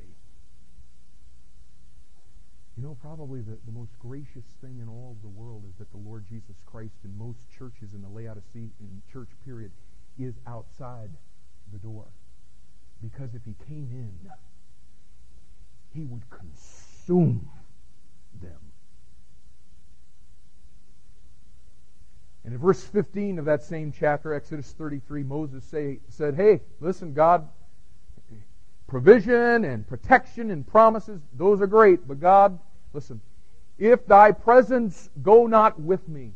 You know, probably the, the most gracious thing in all of the world is that the Lord Jesus Christ in most churches in the Laodicean church period is outside the door. Because if he came in, he would consume them. And in verse 15 of that same chapter, Exodus 33, Moses say, said, Hey, listen, God, provision and protection and promises, those are great. But God, listen, if thy presence go not with me,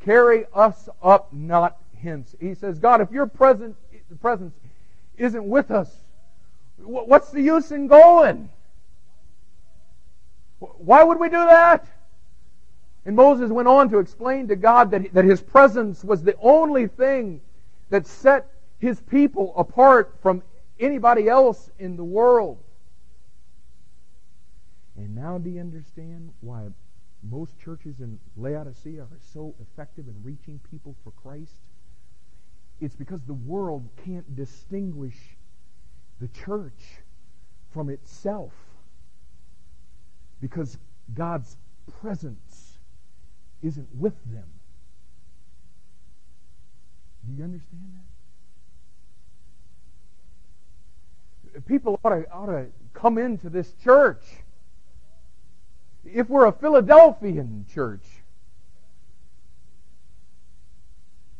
carry us up not hence. He says, God, if your presence, presence isn't with us, what's the use in going? Why would we do that? And Moses went on to explain to God that, that his presence was the only thing that set his people apart from anybody else in the world. And now do you understand why most churches in Laodicea are so effective in reaching people for Christ? It's because the world can't distinguish the church from itself. Because God's presence isn't with them. Do you understand that? people ought to, ought to come into this church. If we're a Philadelphian church,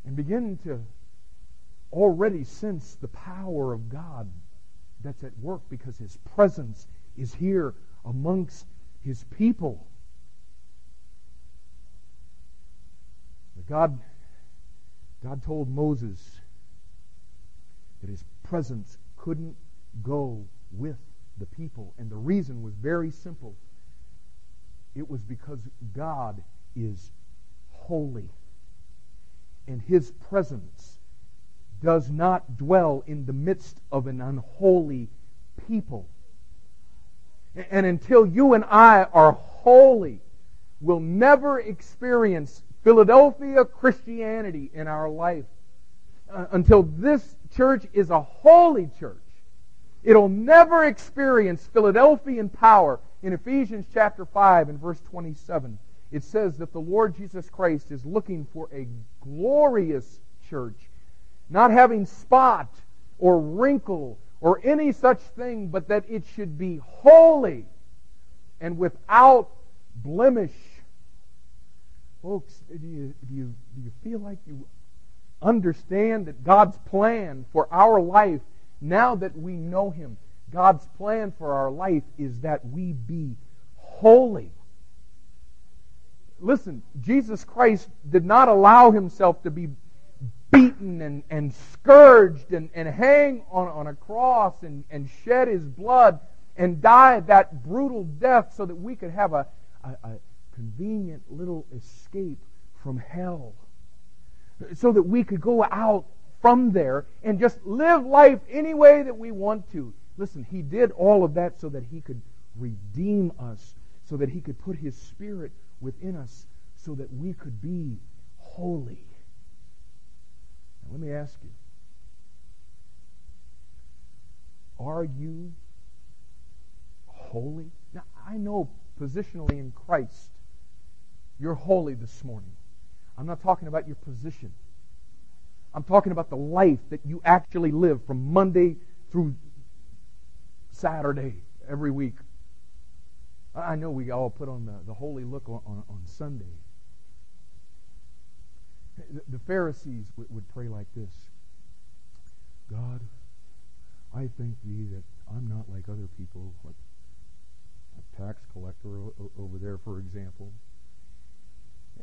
and begin to already sense the power of God that's at work because His presence is here amongst His people. God, God told Moses that His presence couldn't go with the people. And the reason was very simple it was because God is holy. And his presence does not dwell in the midst of an unholy people. And until you and I are holy, we'll never experience Philadelphia Christianity in our life. Uh, until this church is a holy church It'll never experience Philadelphian power. In Ephesians chapter 5 and verse 27, it says that the Lord Jesus Christ is looking for a glorious church, not having spot or wrinkle or any such thing, but that it should be holy and without blemish. Folks, do you, do you, do you feel like you understand that God's plan for our life now that we know Him, God's plan for our life is that we be holy. listen, Jesus Christ did not allow himself to be beaten and, and scourged and, and hang on, on a cross and, and shed his blood and die that brutal death so that we could have a, a, a convenient little escape from hell. So that we could go out from there and just live life any way that we want to. Listen, he did all of that so that he could redeem us, so that he could put his spirit within us, so that we could be holy. Now, let me ask you are you holy? Now, I know positionally in Christ, you're holy this morning. I'm not talking about your position. I'm talking about the life that you actually live from Monday through Saturday every week. I know we all put on the, the holy look on, on, on Sunday. The, Pharisees would pray like this God, I thank thee that I'm not like other people, like a tax collector over there, for example.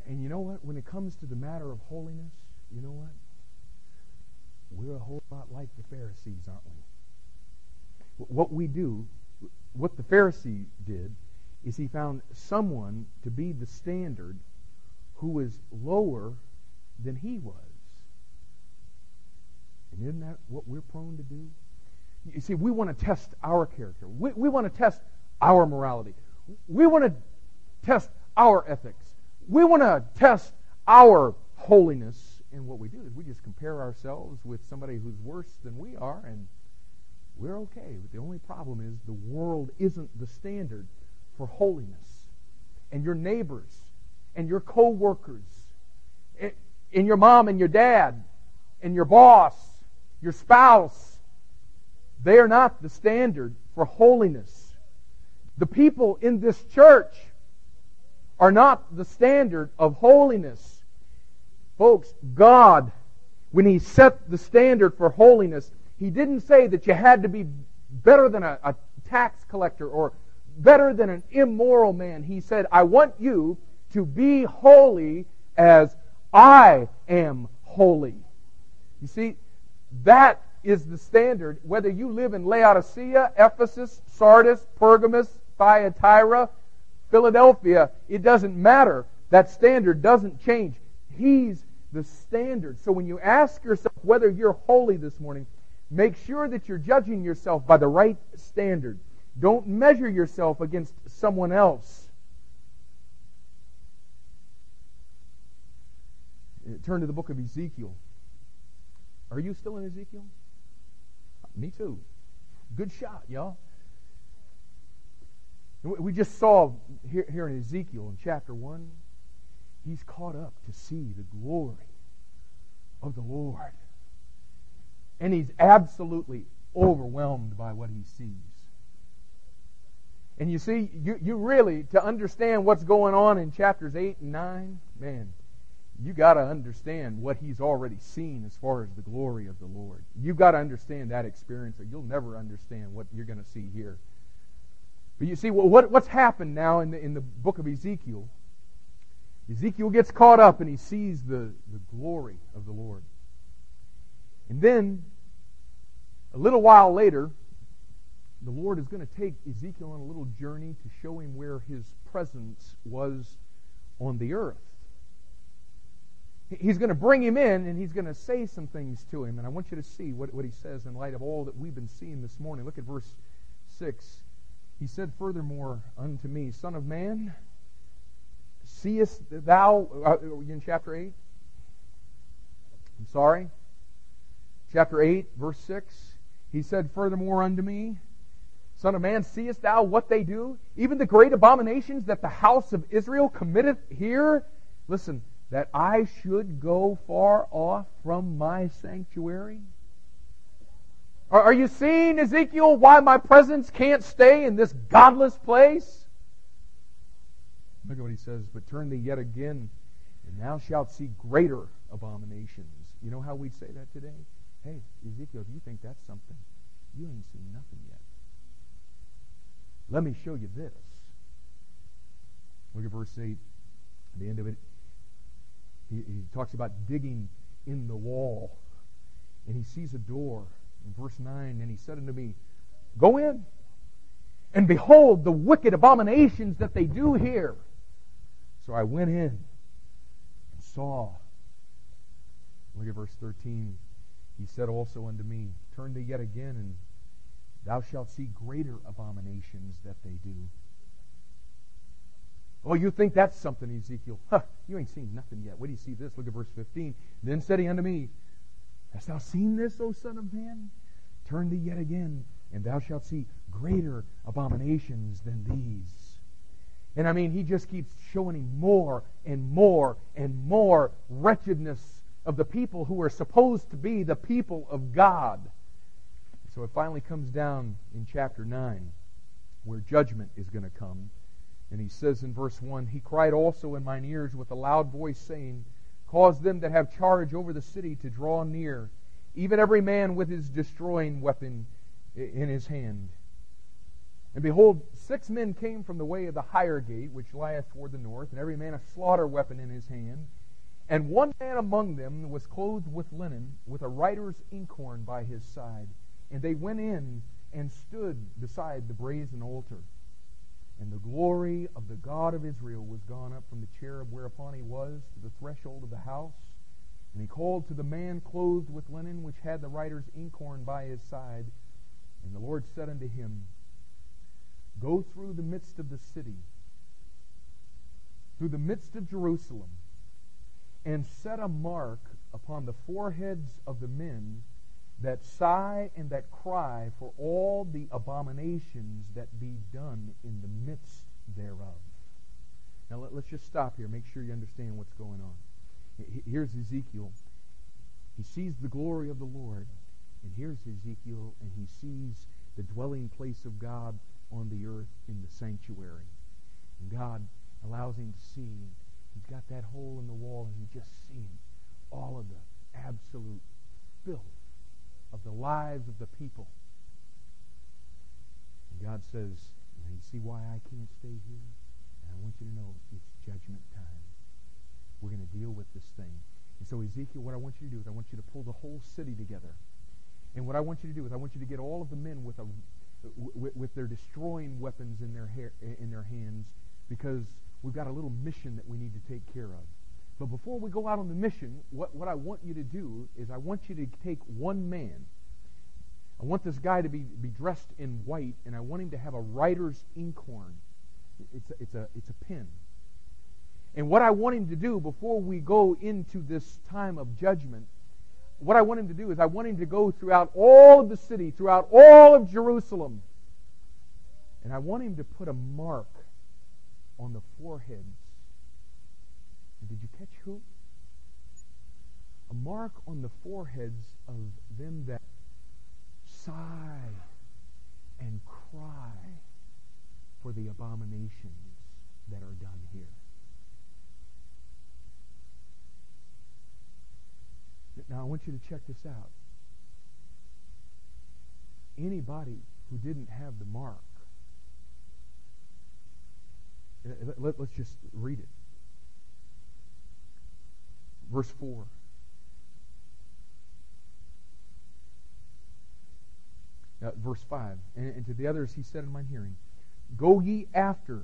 And you know what? When it comes to the matter of holiness, you know what? We're a whole lot like the Pharisees, aren't we? What we do, what the Pharisee did, is he found someone to be the standard who was lower than he was. And isn't that what we're prone to do? You see, we want to test our character. We, we want to test our morality. We want to test our ethics. We want to test our holiness. in what we do we just compare ourselves with somebody who's worse than we are, and we're okay. But the only problem is the world isn't the standard for holiness. And your neighbors and your co-workers and your mom and your dad and your boss, your spouse, they are not the standard for holiness. The people in this church are not the standard of holiness. Folks, God, when He set the standard for holiness, He didn't say that you had to be better than a, a tax collector or better than an immoral man. He said, I want you to be holy as I am holy. You see, that is the standard. Whether you live in Laodicea, Ephesus, Sardis, Pergamus, Thyatira, Philadelphia, it doesn't matter. That standard doesn't change. He's the standard. So when you ask yourself whether you're holy this morning, make sure that you're judging yourself by the right standard. Don't measure yourself against someone else. Uh, turn to the book of Ezekiel. Are you still in Ezekiel? Me too. Good shot, y'all. We just saw here, here in Ezekiel in chapter 1, he's caught up to see the glory of the Lord. And he's absolutely overwhelmed by what he sees. And you see, you, you really, to understand what's going on in chapters 8 and 9, man, you got to understand what he's already seen as far as the glory of the Lord. You've got to understand that experience, or you'll never understand what you're going to see here. But you see, what, what's happened now in the, in the book of Ezekiel? Ezekiel gets caught up and he sees the, the glory of the Lord. And then, a little while later, the Lord is going to take Ezekiel on a little journey to show him where his presence was on the earth. He's going to bring him in and he's going to say some things to him. And I want you to see what, what he says in light of all that we've been seeing this morning. Look at verse 6. He said, Furthermore unto me, Son of man, seest thou, uh, in chapter 8? I'm sorry. Chapter 8, verse 6. He said, Furthermore unto me, Son of man, seest thou what they do? Even the great abominations that the house of Israel committeth here? Listen, that I should go far off from my sanctuary? Are, you seeing, Ezekiel, why my presence can't stay in this godless place? Look at what he says, but turn thee yet again, and thou shalt see greater abominations. You know how we'd say that today? Hey, Ezekiel, if you think that's something, you ain't seen nothing yet. Let me show you this. Look at verse 8. At the end of it, he, he talks about digging in the wall. And he sees a door verse 9, and he said unto me, Go in, and behold the wicked abominations that they do here. So I went in and saw. Look at verse 13. He said also unto me, Turn thee yet again, and thou shalt see greater abominations that they do. Oh, you think that's something, Ezekiel? Huh, you ain't seen nothing yet. What do you see this? Look at verse 15. Then said he unto me, Hast thou seen this, O Son of Man? Turn thee yet again, and thou shalt see greater abominations than these. And I mean, he just keeps showing him more and more and more wretchedness of the people who are supposed to be the people of God. So it finally comes down in chapter 9 where judgment is going to come. And he says in verse 1 He cried also in mine ears with a loud voice, saying, Cause them that have charge over the city to draw near, even every man with his destroying weapon in his hand. And behold, six men came from the way of the higher gate, which lieth toward the north, and every man a slaughter weapon in his hand. And one man among them was clothed with linen, with a writer's inkhorn by his side. And they went in and stood beside the brazen altar. And the glory of the God of Israel was gone up from the cherub whereupon he was to the threshold of the house. And he called to the man clothed with linen, which had the writer's inkhorn by his side. And the Lord said unto him, Go through the midst of the city, through the midst of Jerusalem, and set a mark upon the foreheads of the men that sigh and that cry for all the abominations that be done in the midst thereof. Now let, us just stop here. Make sure you understand what's going on. Here's Ezekiel. He sees the glory of the Lord. And here's Ezekiel, and he sees the dwelling place of God on the earth in the sanctuary. And God allows him to see He's got that hole in the wall, and he's just seeing all of the absolute filth of the lives of the people. And God says, you see why I can't stay here? And I want you to know it's judgment time. We're going to deal with this thing. And so, Ezekiel, what I want you to do is I want you to pull the whole city together. And what I want you to do is I want you to get all of the men with, a, with, with their destroying weapons in their, hair, in their hands because we've got a little mission that we need to take care of. But before we go out on the mission, what, what I want you to do is I want you to take one man. I want this guy to be, be dressed in white, and I want him to have a writer's inkhorn. It's a, it's, a, it's a pen. And what I want him to do before we go into this time of judgment, what I want him to do is I want him to go throughout all of the city, throughout all of Jerusalem, and I want him to put a mark on the foreheads. Did you catch who? A mark on the foreheads of them that sigh and cry for the abominations that are done here. Now, I want you to check this out. Anybody who didn't have the mark let, us just read it. Verse 4. Uh, verse 5. And, and to the others he said in mine hearing, Go ye after.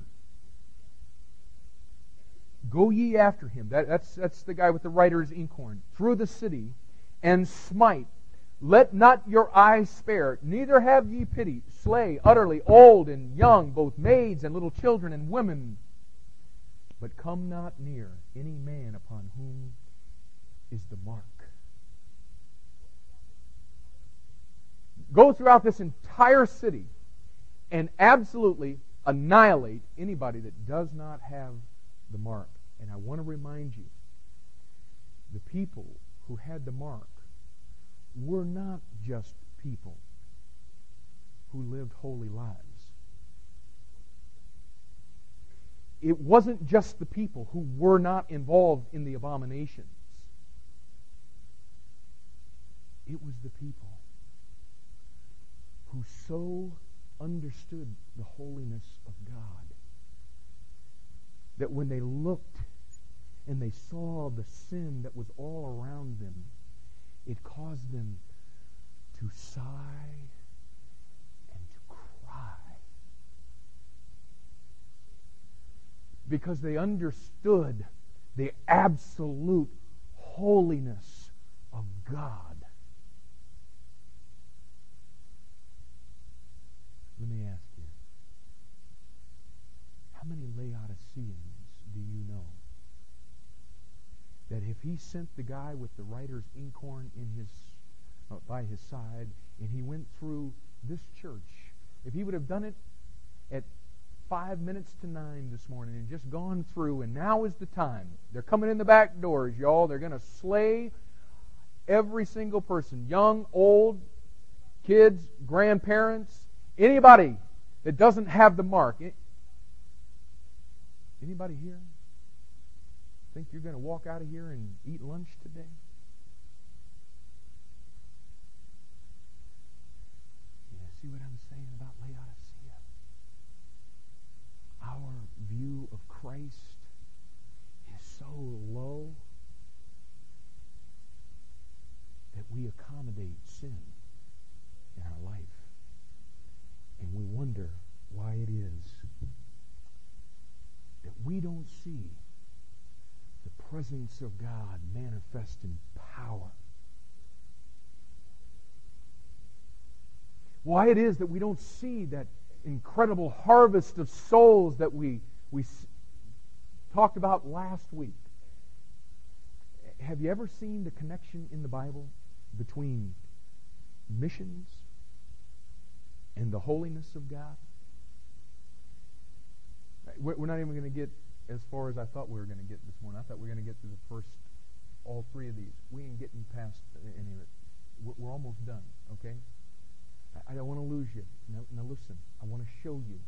Go ye after him. That, that's, that's the guy with the writer's inkhorn. Through the city and smite let not your eyes spare, neither have ye pity. Slay utterly old and young, both maids and little children and women. But come not near any man upon whom is the mark. Go throughout this entire city and absolutely annihilate anybody that does not have the mark. And I want to remind you the people who had the mark were not just people who lived holy lives. It wasn't just the people who were not involved in the abominations. It was the people who so understood the holiness of God that when they looked and they saw the sin that was all around them, it caused them to sigh and to cry. Because they understood the absolute holiness of God. Let me ask you how many Laodiceans do you know that if he sent the guy with the writer's inkhorn in his uh, by his side and he went through this church, if he would have done it at five minutes to nine this morning and just gone through, and now is the time. They're coming in the back doors, y'all. They're going to slay every single person, young, old, kids, grandparents, Anybody that doesn't have the mark, anybody here think you're going to walk out of here and eat lunch today? Yeah, see what I'm saying about Laodicea? Our view of Christ is so low that we accommodate sin in our life. And we wonder why it is that we don't see the presence of God manifest in power. Why it is that we don't see that incredible harvest of souls that we, we talked about last week. Have you ever seen the connection in the Bible between missions the holiness of God. We're not even going to get as far as I thought we were going to get this morning. I thought we were going to get to the first, all three of these. We ain't getting past any of it. We're almost done, okay? I don't want to lose you. Now, now listen, I want to show you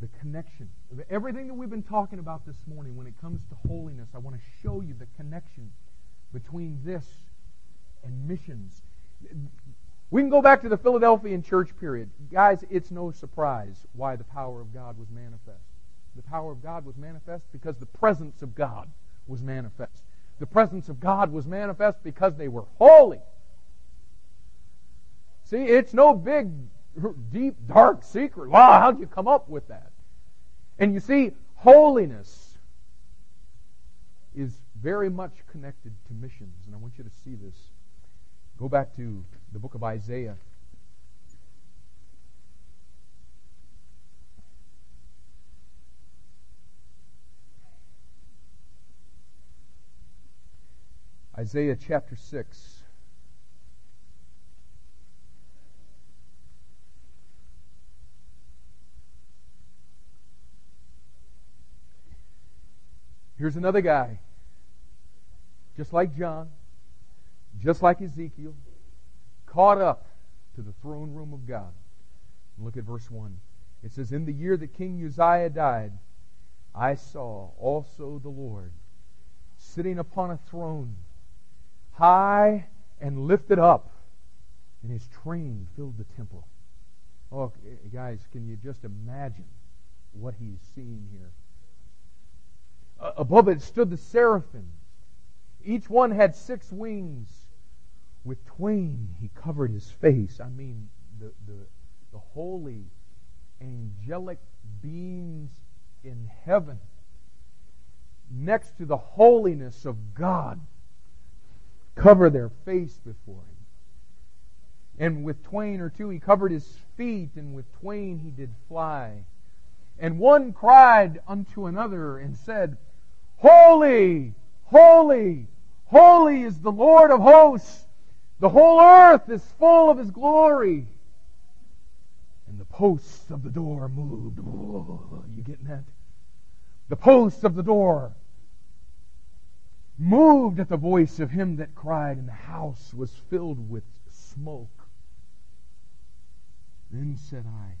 the connection. Everything that we've been talking about this morning when it comes to holiness, I want to show you the connection between this and missions. We can go back to the Philadelphian church period. Guys, it's no surprise why the power of God was manifest. The power of God was manifest because the presence of God was manifest. The presence of God was manifest because they were holy. See, it's no big, deep, dark secret. Wow, how'd you come up with that? And you see, holiness is very much connected to missions. And I want you to see this. Go back to the book of Isaiah. Isaiah chapter 6. Here's another guy, just like John, just like Ezekiel, caught up to the throne room of God. Look at verse 1. It says, In the year that King Uzziah died, I saw also the Lord sitting upon a throne, high and lifted up, and his train filled the temple. Oh, guys, can you just imagine what he's seeing here? Above it stood the seraphims. Each one had six wings. With twain he covered his face. I mean, the, the, the holy, angelic beings in heaven next to the holiness of God cover their face before him. And with twain or two he covered his feet, and with twain he did fly. And one cried unto another and said, Holy, holy, holy is the Lord of hosts. The whole earth is full of His glory. And the posts of the door moved. You getting that? The posts of the door moved at the voice of him that cried, and the house was filled with smoke. Then said I,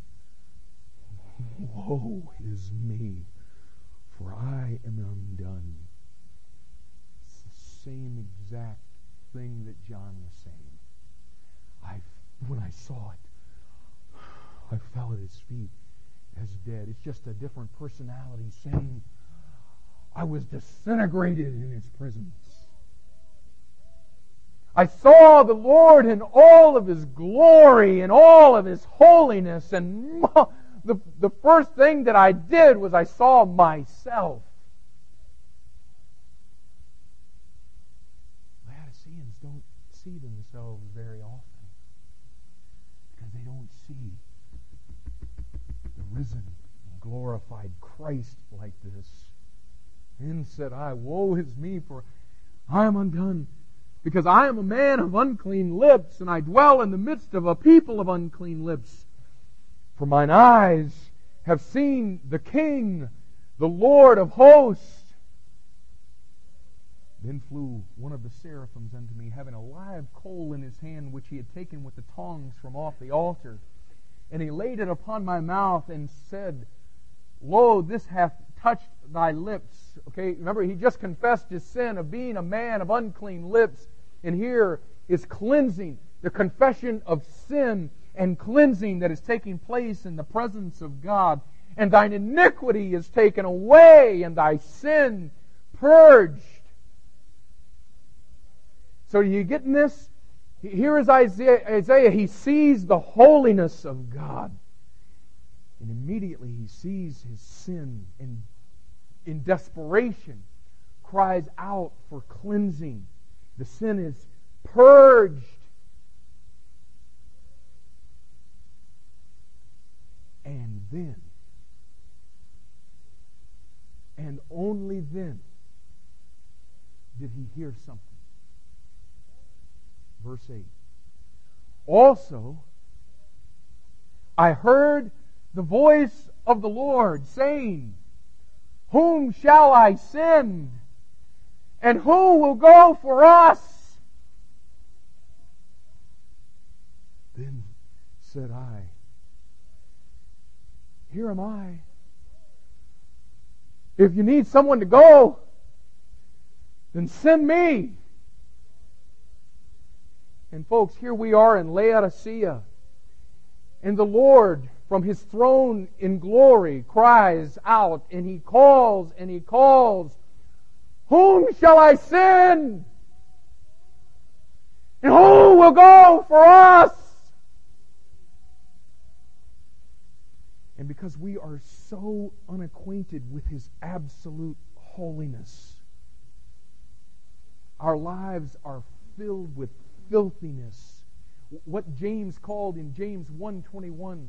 Woe is me, for I am undone. It's the same exact thing that John was saying. I, when I saw it, I fell at his feet as dead. It's just a different personality saying, I was disintegrated in his presence. I saw the Lord in all of his glory and all of his holiness. And the, the first thing that I did was I saw myself. Laodiceans don't see themselves very often because they don't see the risen and glorified Christ like this. Then said I, Woe is me, for I am undone because I am a man of unclean lips, and I dwell in the midst of a people of unclean lips. For mine eyes have seen the King, the Lord of hosts. Then flew one of the seraphims unto me, having a live coal in his hand, which he had taken with the tongs from off the altar. And he laid it upon my mouth and said, Lo, this hath touched thy lips. Okay, remember, he just confessed his sin of being a man of unclean lips. And here is cleansing, the confession of sin and cleansing that is taking place in the presence of God. And thine iniquity is taken away, and thy sin purged. So, are you getting this? Here is Isaiah, Isaiah. He sees the holiness of God. And immediately he sees his sin and in desperation cries out for cleansing. The sin is purged. And then, and only then, did he hear something. Verse 8. Also, I heard the voice of the Lord saying, Whom shall I send? And who will go for us? Then said I, Here am I. If you need someone to go, then send me. And folks, here we are in Laodicea. And the Lord, from his throne in glory, cries out, and he calls, and he calls, whom shall I send? And who will go for us? And because we are so unacquainted with His absolute holiness, our lives are filled with filthiness. What James called in James 1:21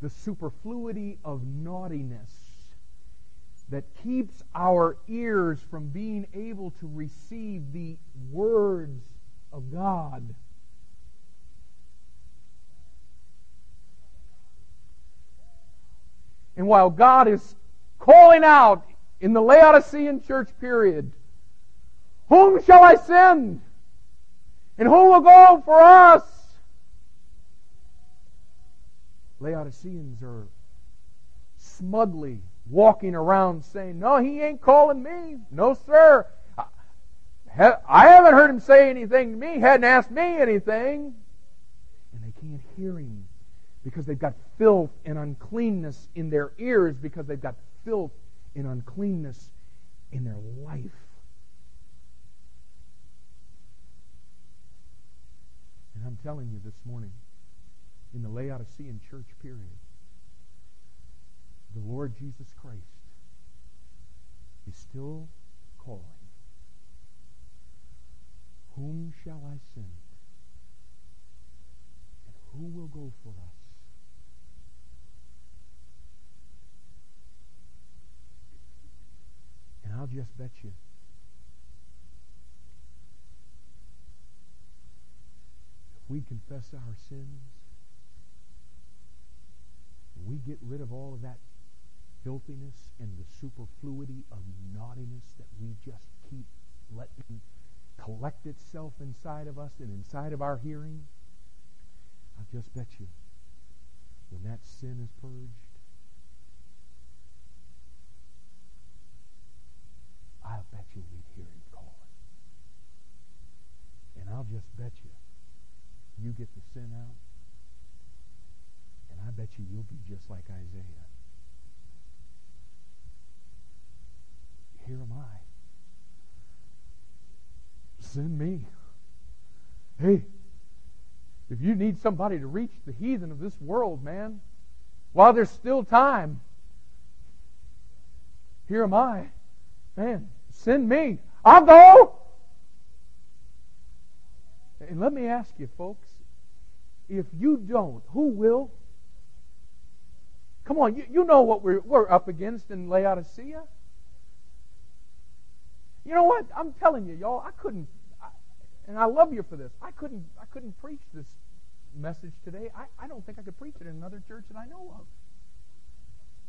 the superfluity of naughtiness that keeps our ears from being able to receive the words of God. And while God is calling out in the Laodicean church period, Whom shall I send? And who will go for us? Laodiceans are smugly walking around saying, No, he ain't calling me. No, sir. I haven't heard him say anything to me. He hadn't asked me anything. And they can't hear him because they've got filth and uncleanness in their ears because they've got filth and uncleanness in their life. And I'm telling you this morning, in the Laodicean church period, the Lord Jesus Christ is still calling. Whom shall I send? And who will go for us? And I'll just bet you. If we confess our sins, we get rid of all of that filthiness and the superfluity of naughtiness that we just keep letting collect itself inside of us and inside of our hearing, I just bet you when that sin is purged, I'll bet you we'd hear him calling. And I'll just bet you you get the sin out, and I bet you you'll be just like Isaiah. Here am I. Send me. Hey, if you need somebody to reach the heathen of this world, man, while there's still time, here am I. Man, send me. I'll go. And let me ask you, folks, if you don't, who will? Come on, you, you know what we're, we're up against in Laodicea. You know what? I'm telling you, y'all, I couldn't, I, and I love you for this. I couldn't, I couldn't preach this message today. I, I don't think I could preach it in another church that I know of.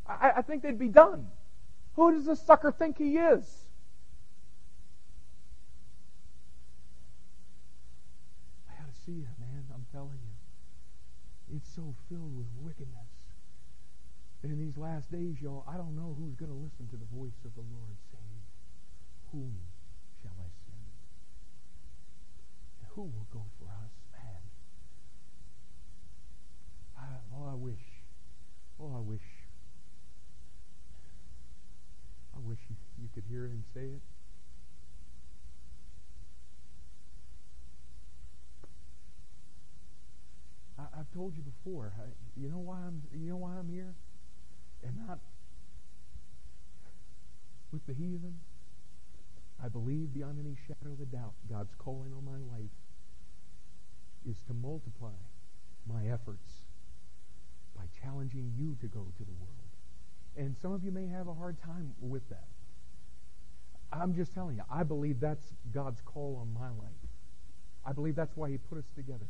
I, I think they'd be done. Who does this sucker think he is? Laodicea, man, I'm telling you. It's so filled with wickedness. And in these last days, y'all, I don't know who's going to listen to the voice of the Lord saying, Whom shall I send? And who will go for us? Man. I, oh, I wish. Oh, I wish. I wish you, you could hear him say it. I, I've told you before. I, you know why I'm. You know why I'm here, and not with the heathen. I believe beyond any shadow of a doubt, God's calling on my life is to multiply my efforts by challenging you to go to the world. And some of you may have a hard time with that. I'm just telling you, I believe that's God's call on my life. I believe that's why He put us together.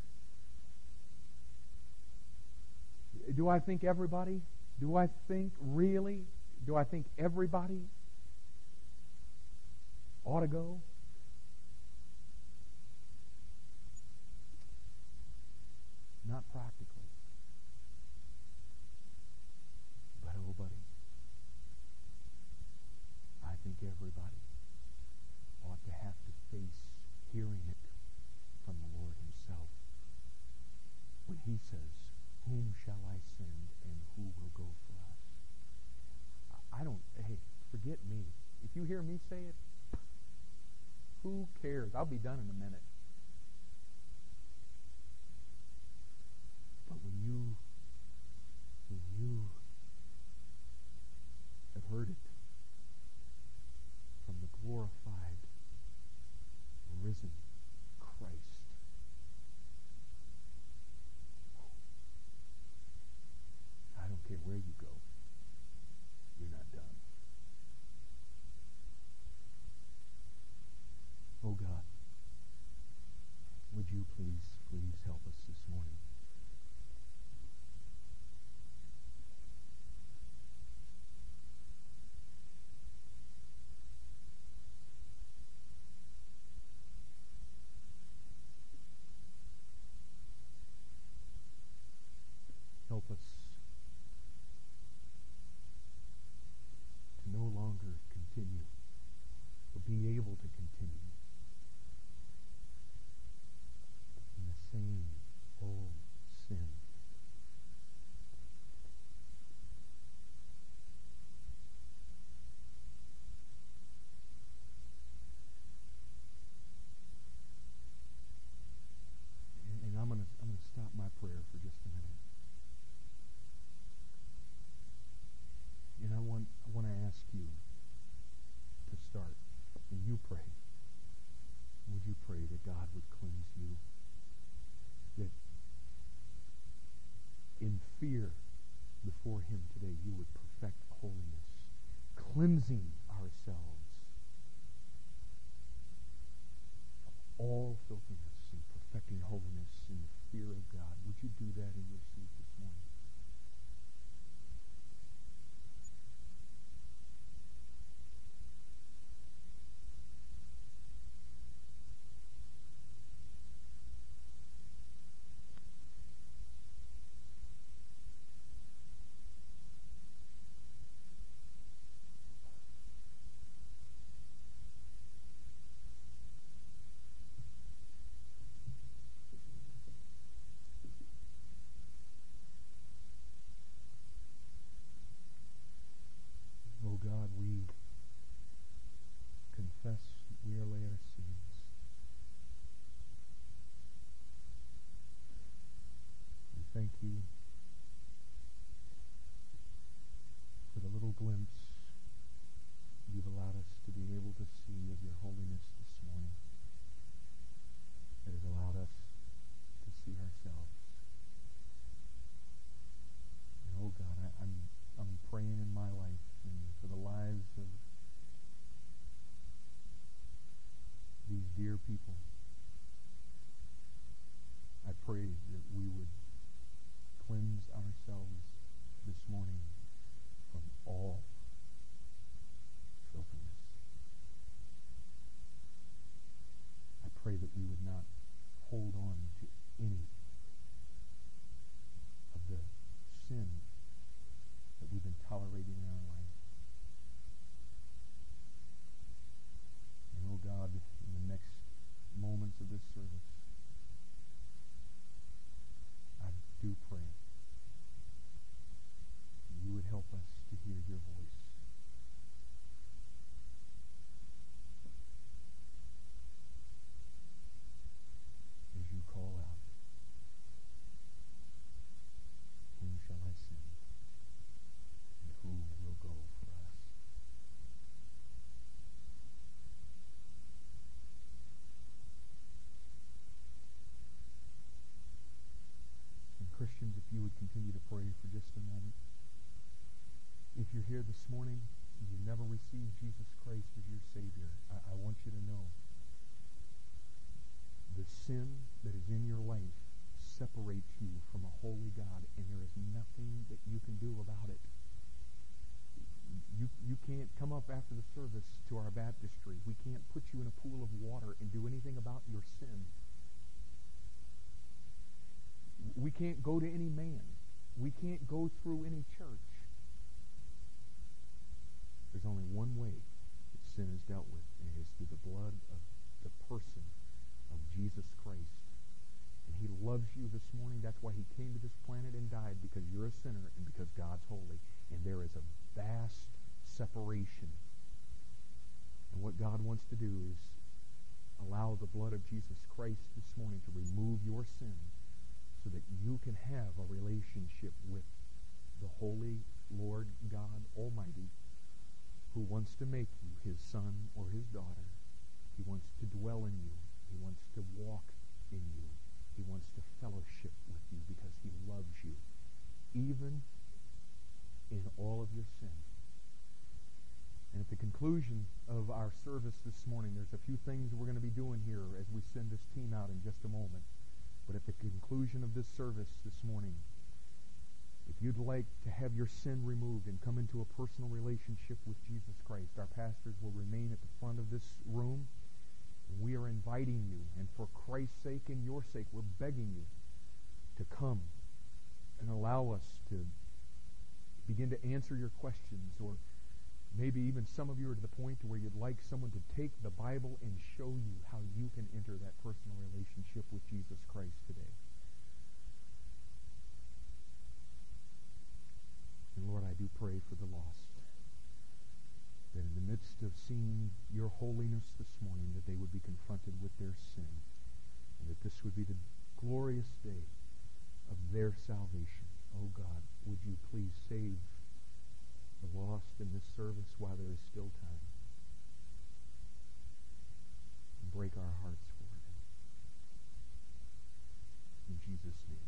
Do I think everybody? Do I think really? Do I think everybody ought to go? Not practically. But oh, buddy, I think everybody ought to have to face hearing it from the Lord Himself when He says, Whom shall I send who will go for us? I don't, hey, forget me. If you hear me say it, who cares? I'll be done in a minute. But when you, when you have heard it from the glorified, risen Christ, I don't care where you go, you're not done. Oh God, would you please, please help us this morning? Help us to no longer continue, or be able to continue in the same old sin. And, and I'm going to I'm going to stop my prayer for just a minute. And I want I want to ask you to start, and you pray. Would you pray that God would cleanse you? That in fear before Him today, you would perfect holiness, cleansing ourselves of all filthiness and perfecting holiness in the fear of God. Would you do that in your seat this morning? Oh God, we confess we are laid our sins. We thank you for the little glimpse you've allowed us to be able to see of your holiness this morning that has allowed us to see ourselves. And oh God, I, I'm I'm praying in my life and for the lives of these dear people. I pray that we would cleanse ourselves this morning from all filthiness. I pray that we would not hold on to any of the sin that we've been tolerating in our life. And oh God, in the next moments of this service, I do pray you would help us to hear your voice. As you call out, whom shall I send? And who will go for us? And Christians, if you would continue to pray for just a moment. If you're here this morning, and you never received Jesus Christ as your Savior, I, I want you to know the sin that is in your life separates you from a holy God, and there is nothing that you can do about it. You, you can't come up after the service to our baptistry. We can't put you in a pool of water and do anything about your sin. We can't go to any man. We can't go through any church. There's only one way that sin is dealt with, and it is through the blood of the person of Jesus Christ. And he loves you this morning. That's why he came to this planet and died, because you're a sinner and because God's holy. And there is a vast separation. And what God wants to do is allow the blood of Jesus Christ this morning to remove your sin so that you can have a relationship with the holy Lord God Almighty who wants to make you his son or his daughter. He wants to dwell in you. He wants to walk in you. He wants to fellowship with you because he loves you, even in all of your sin. And at the conclusion of our service this morning, there's a few things we're going to be doing here as we send this team out in just a moment. But at the conclusion of this service this morning, if you'd like to have your sin removed and come into a personal relationship with Jesus Christ, our pastors will remain at the front of this room. We are inviting you, and for Christ's sake and your sake, we're begging you to come and allow us to begin to answer your questions or maybe even some of you are to the point where you'd like someone to take the Bible and show you how you can enter that personal relationship with Jesus Christ today. And Lord, I do pray for the lost. That in the midst of seeing your holiness this morning, that they would be confronted with their sin. And that this would be the glorious day of their salvation. Oh God, would you please save the lost in this service while there is still time. And break our hearts for them. In Jesus' name.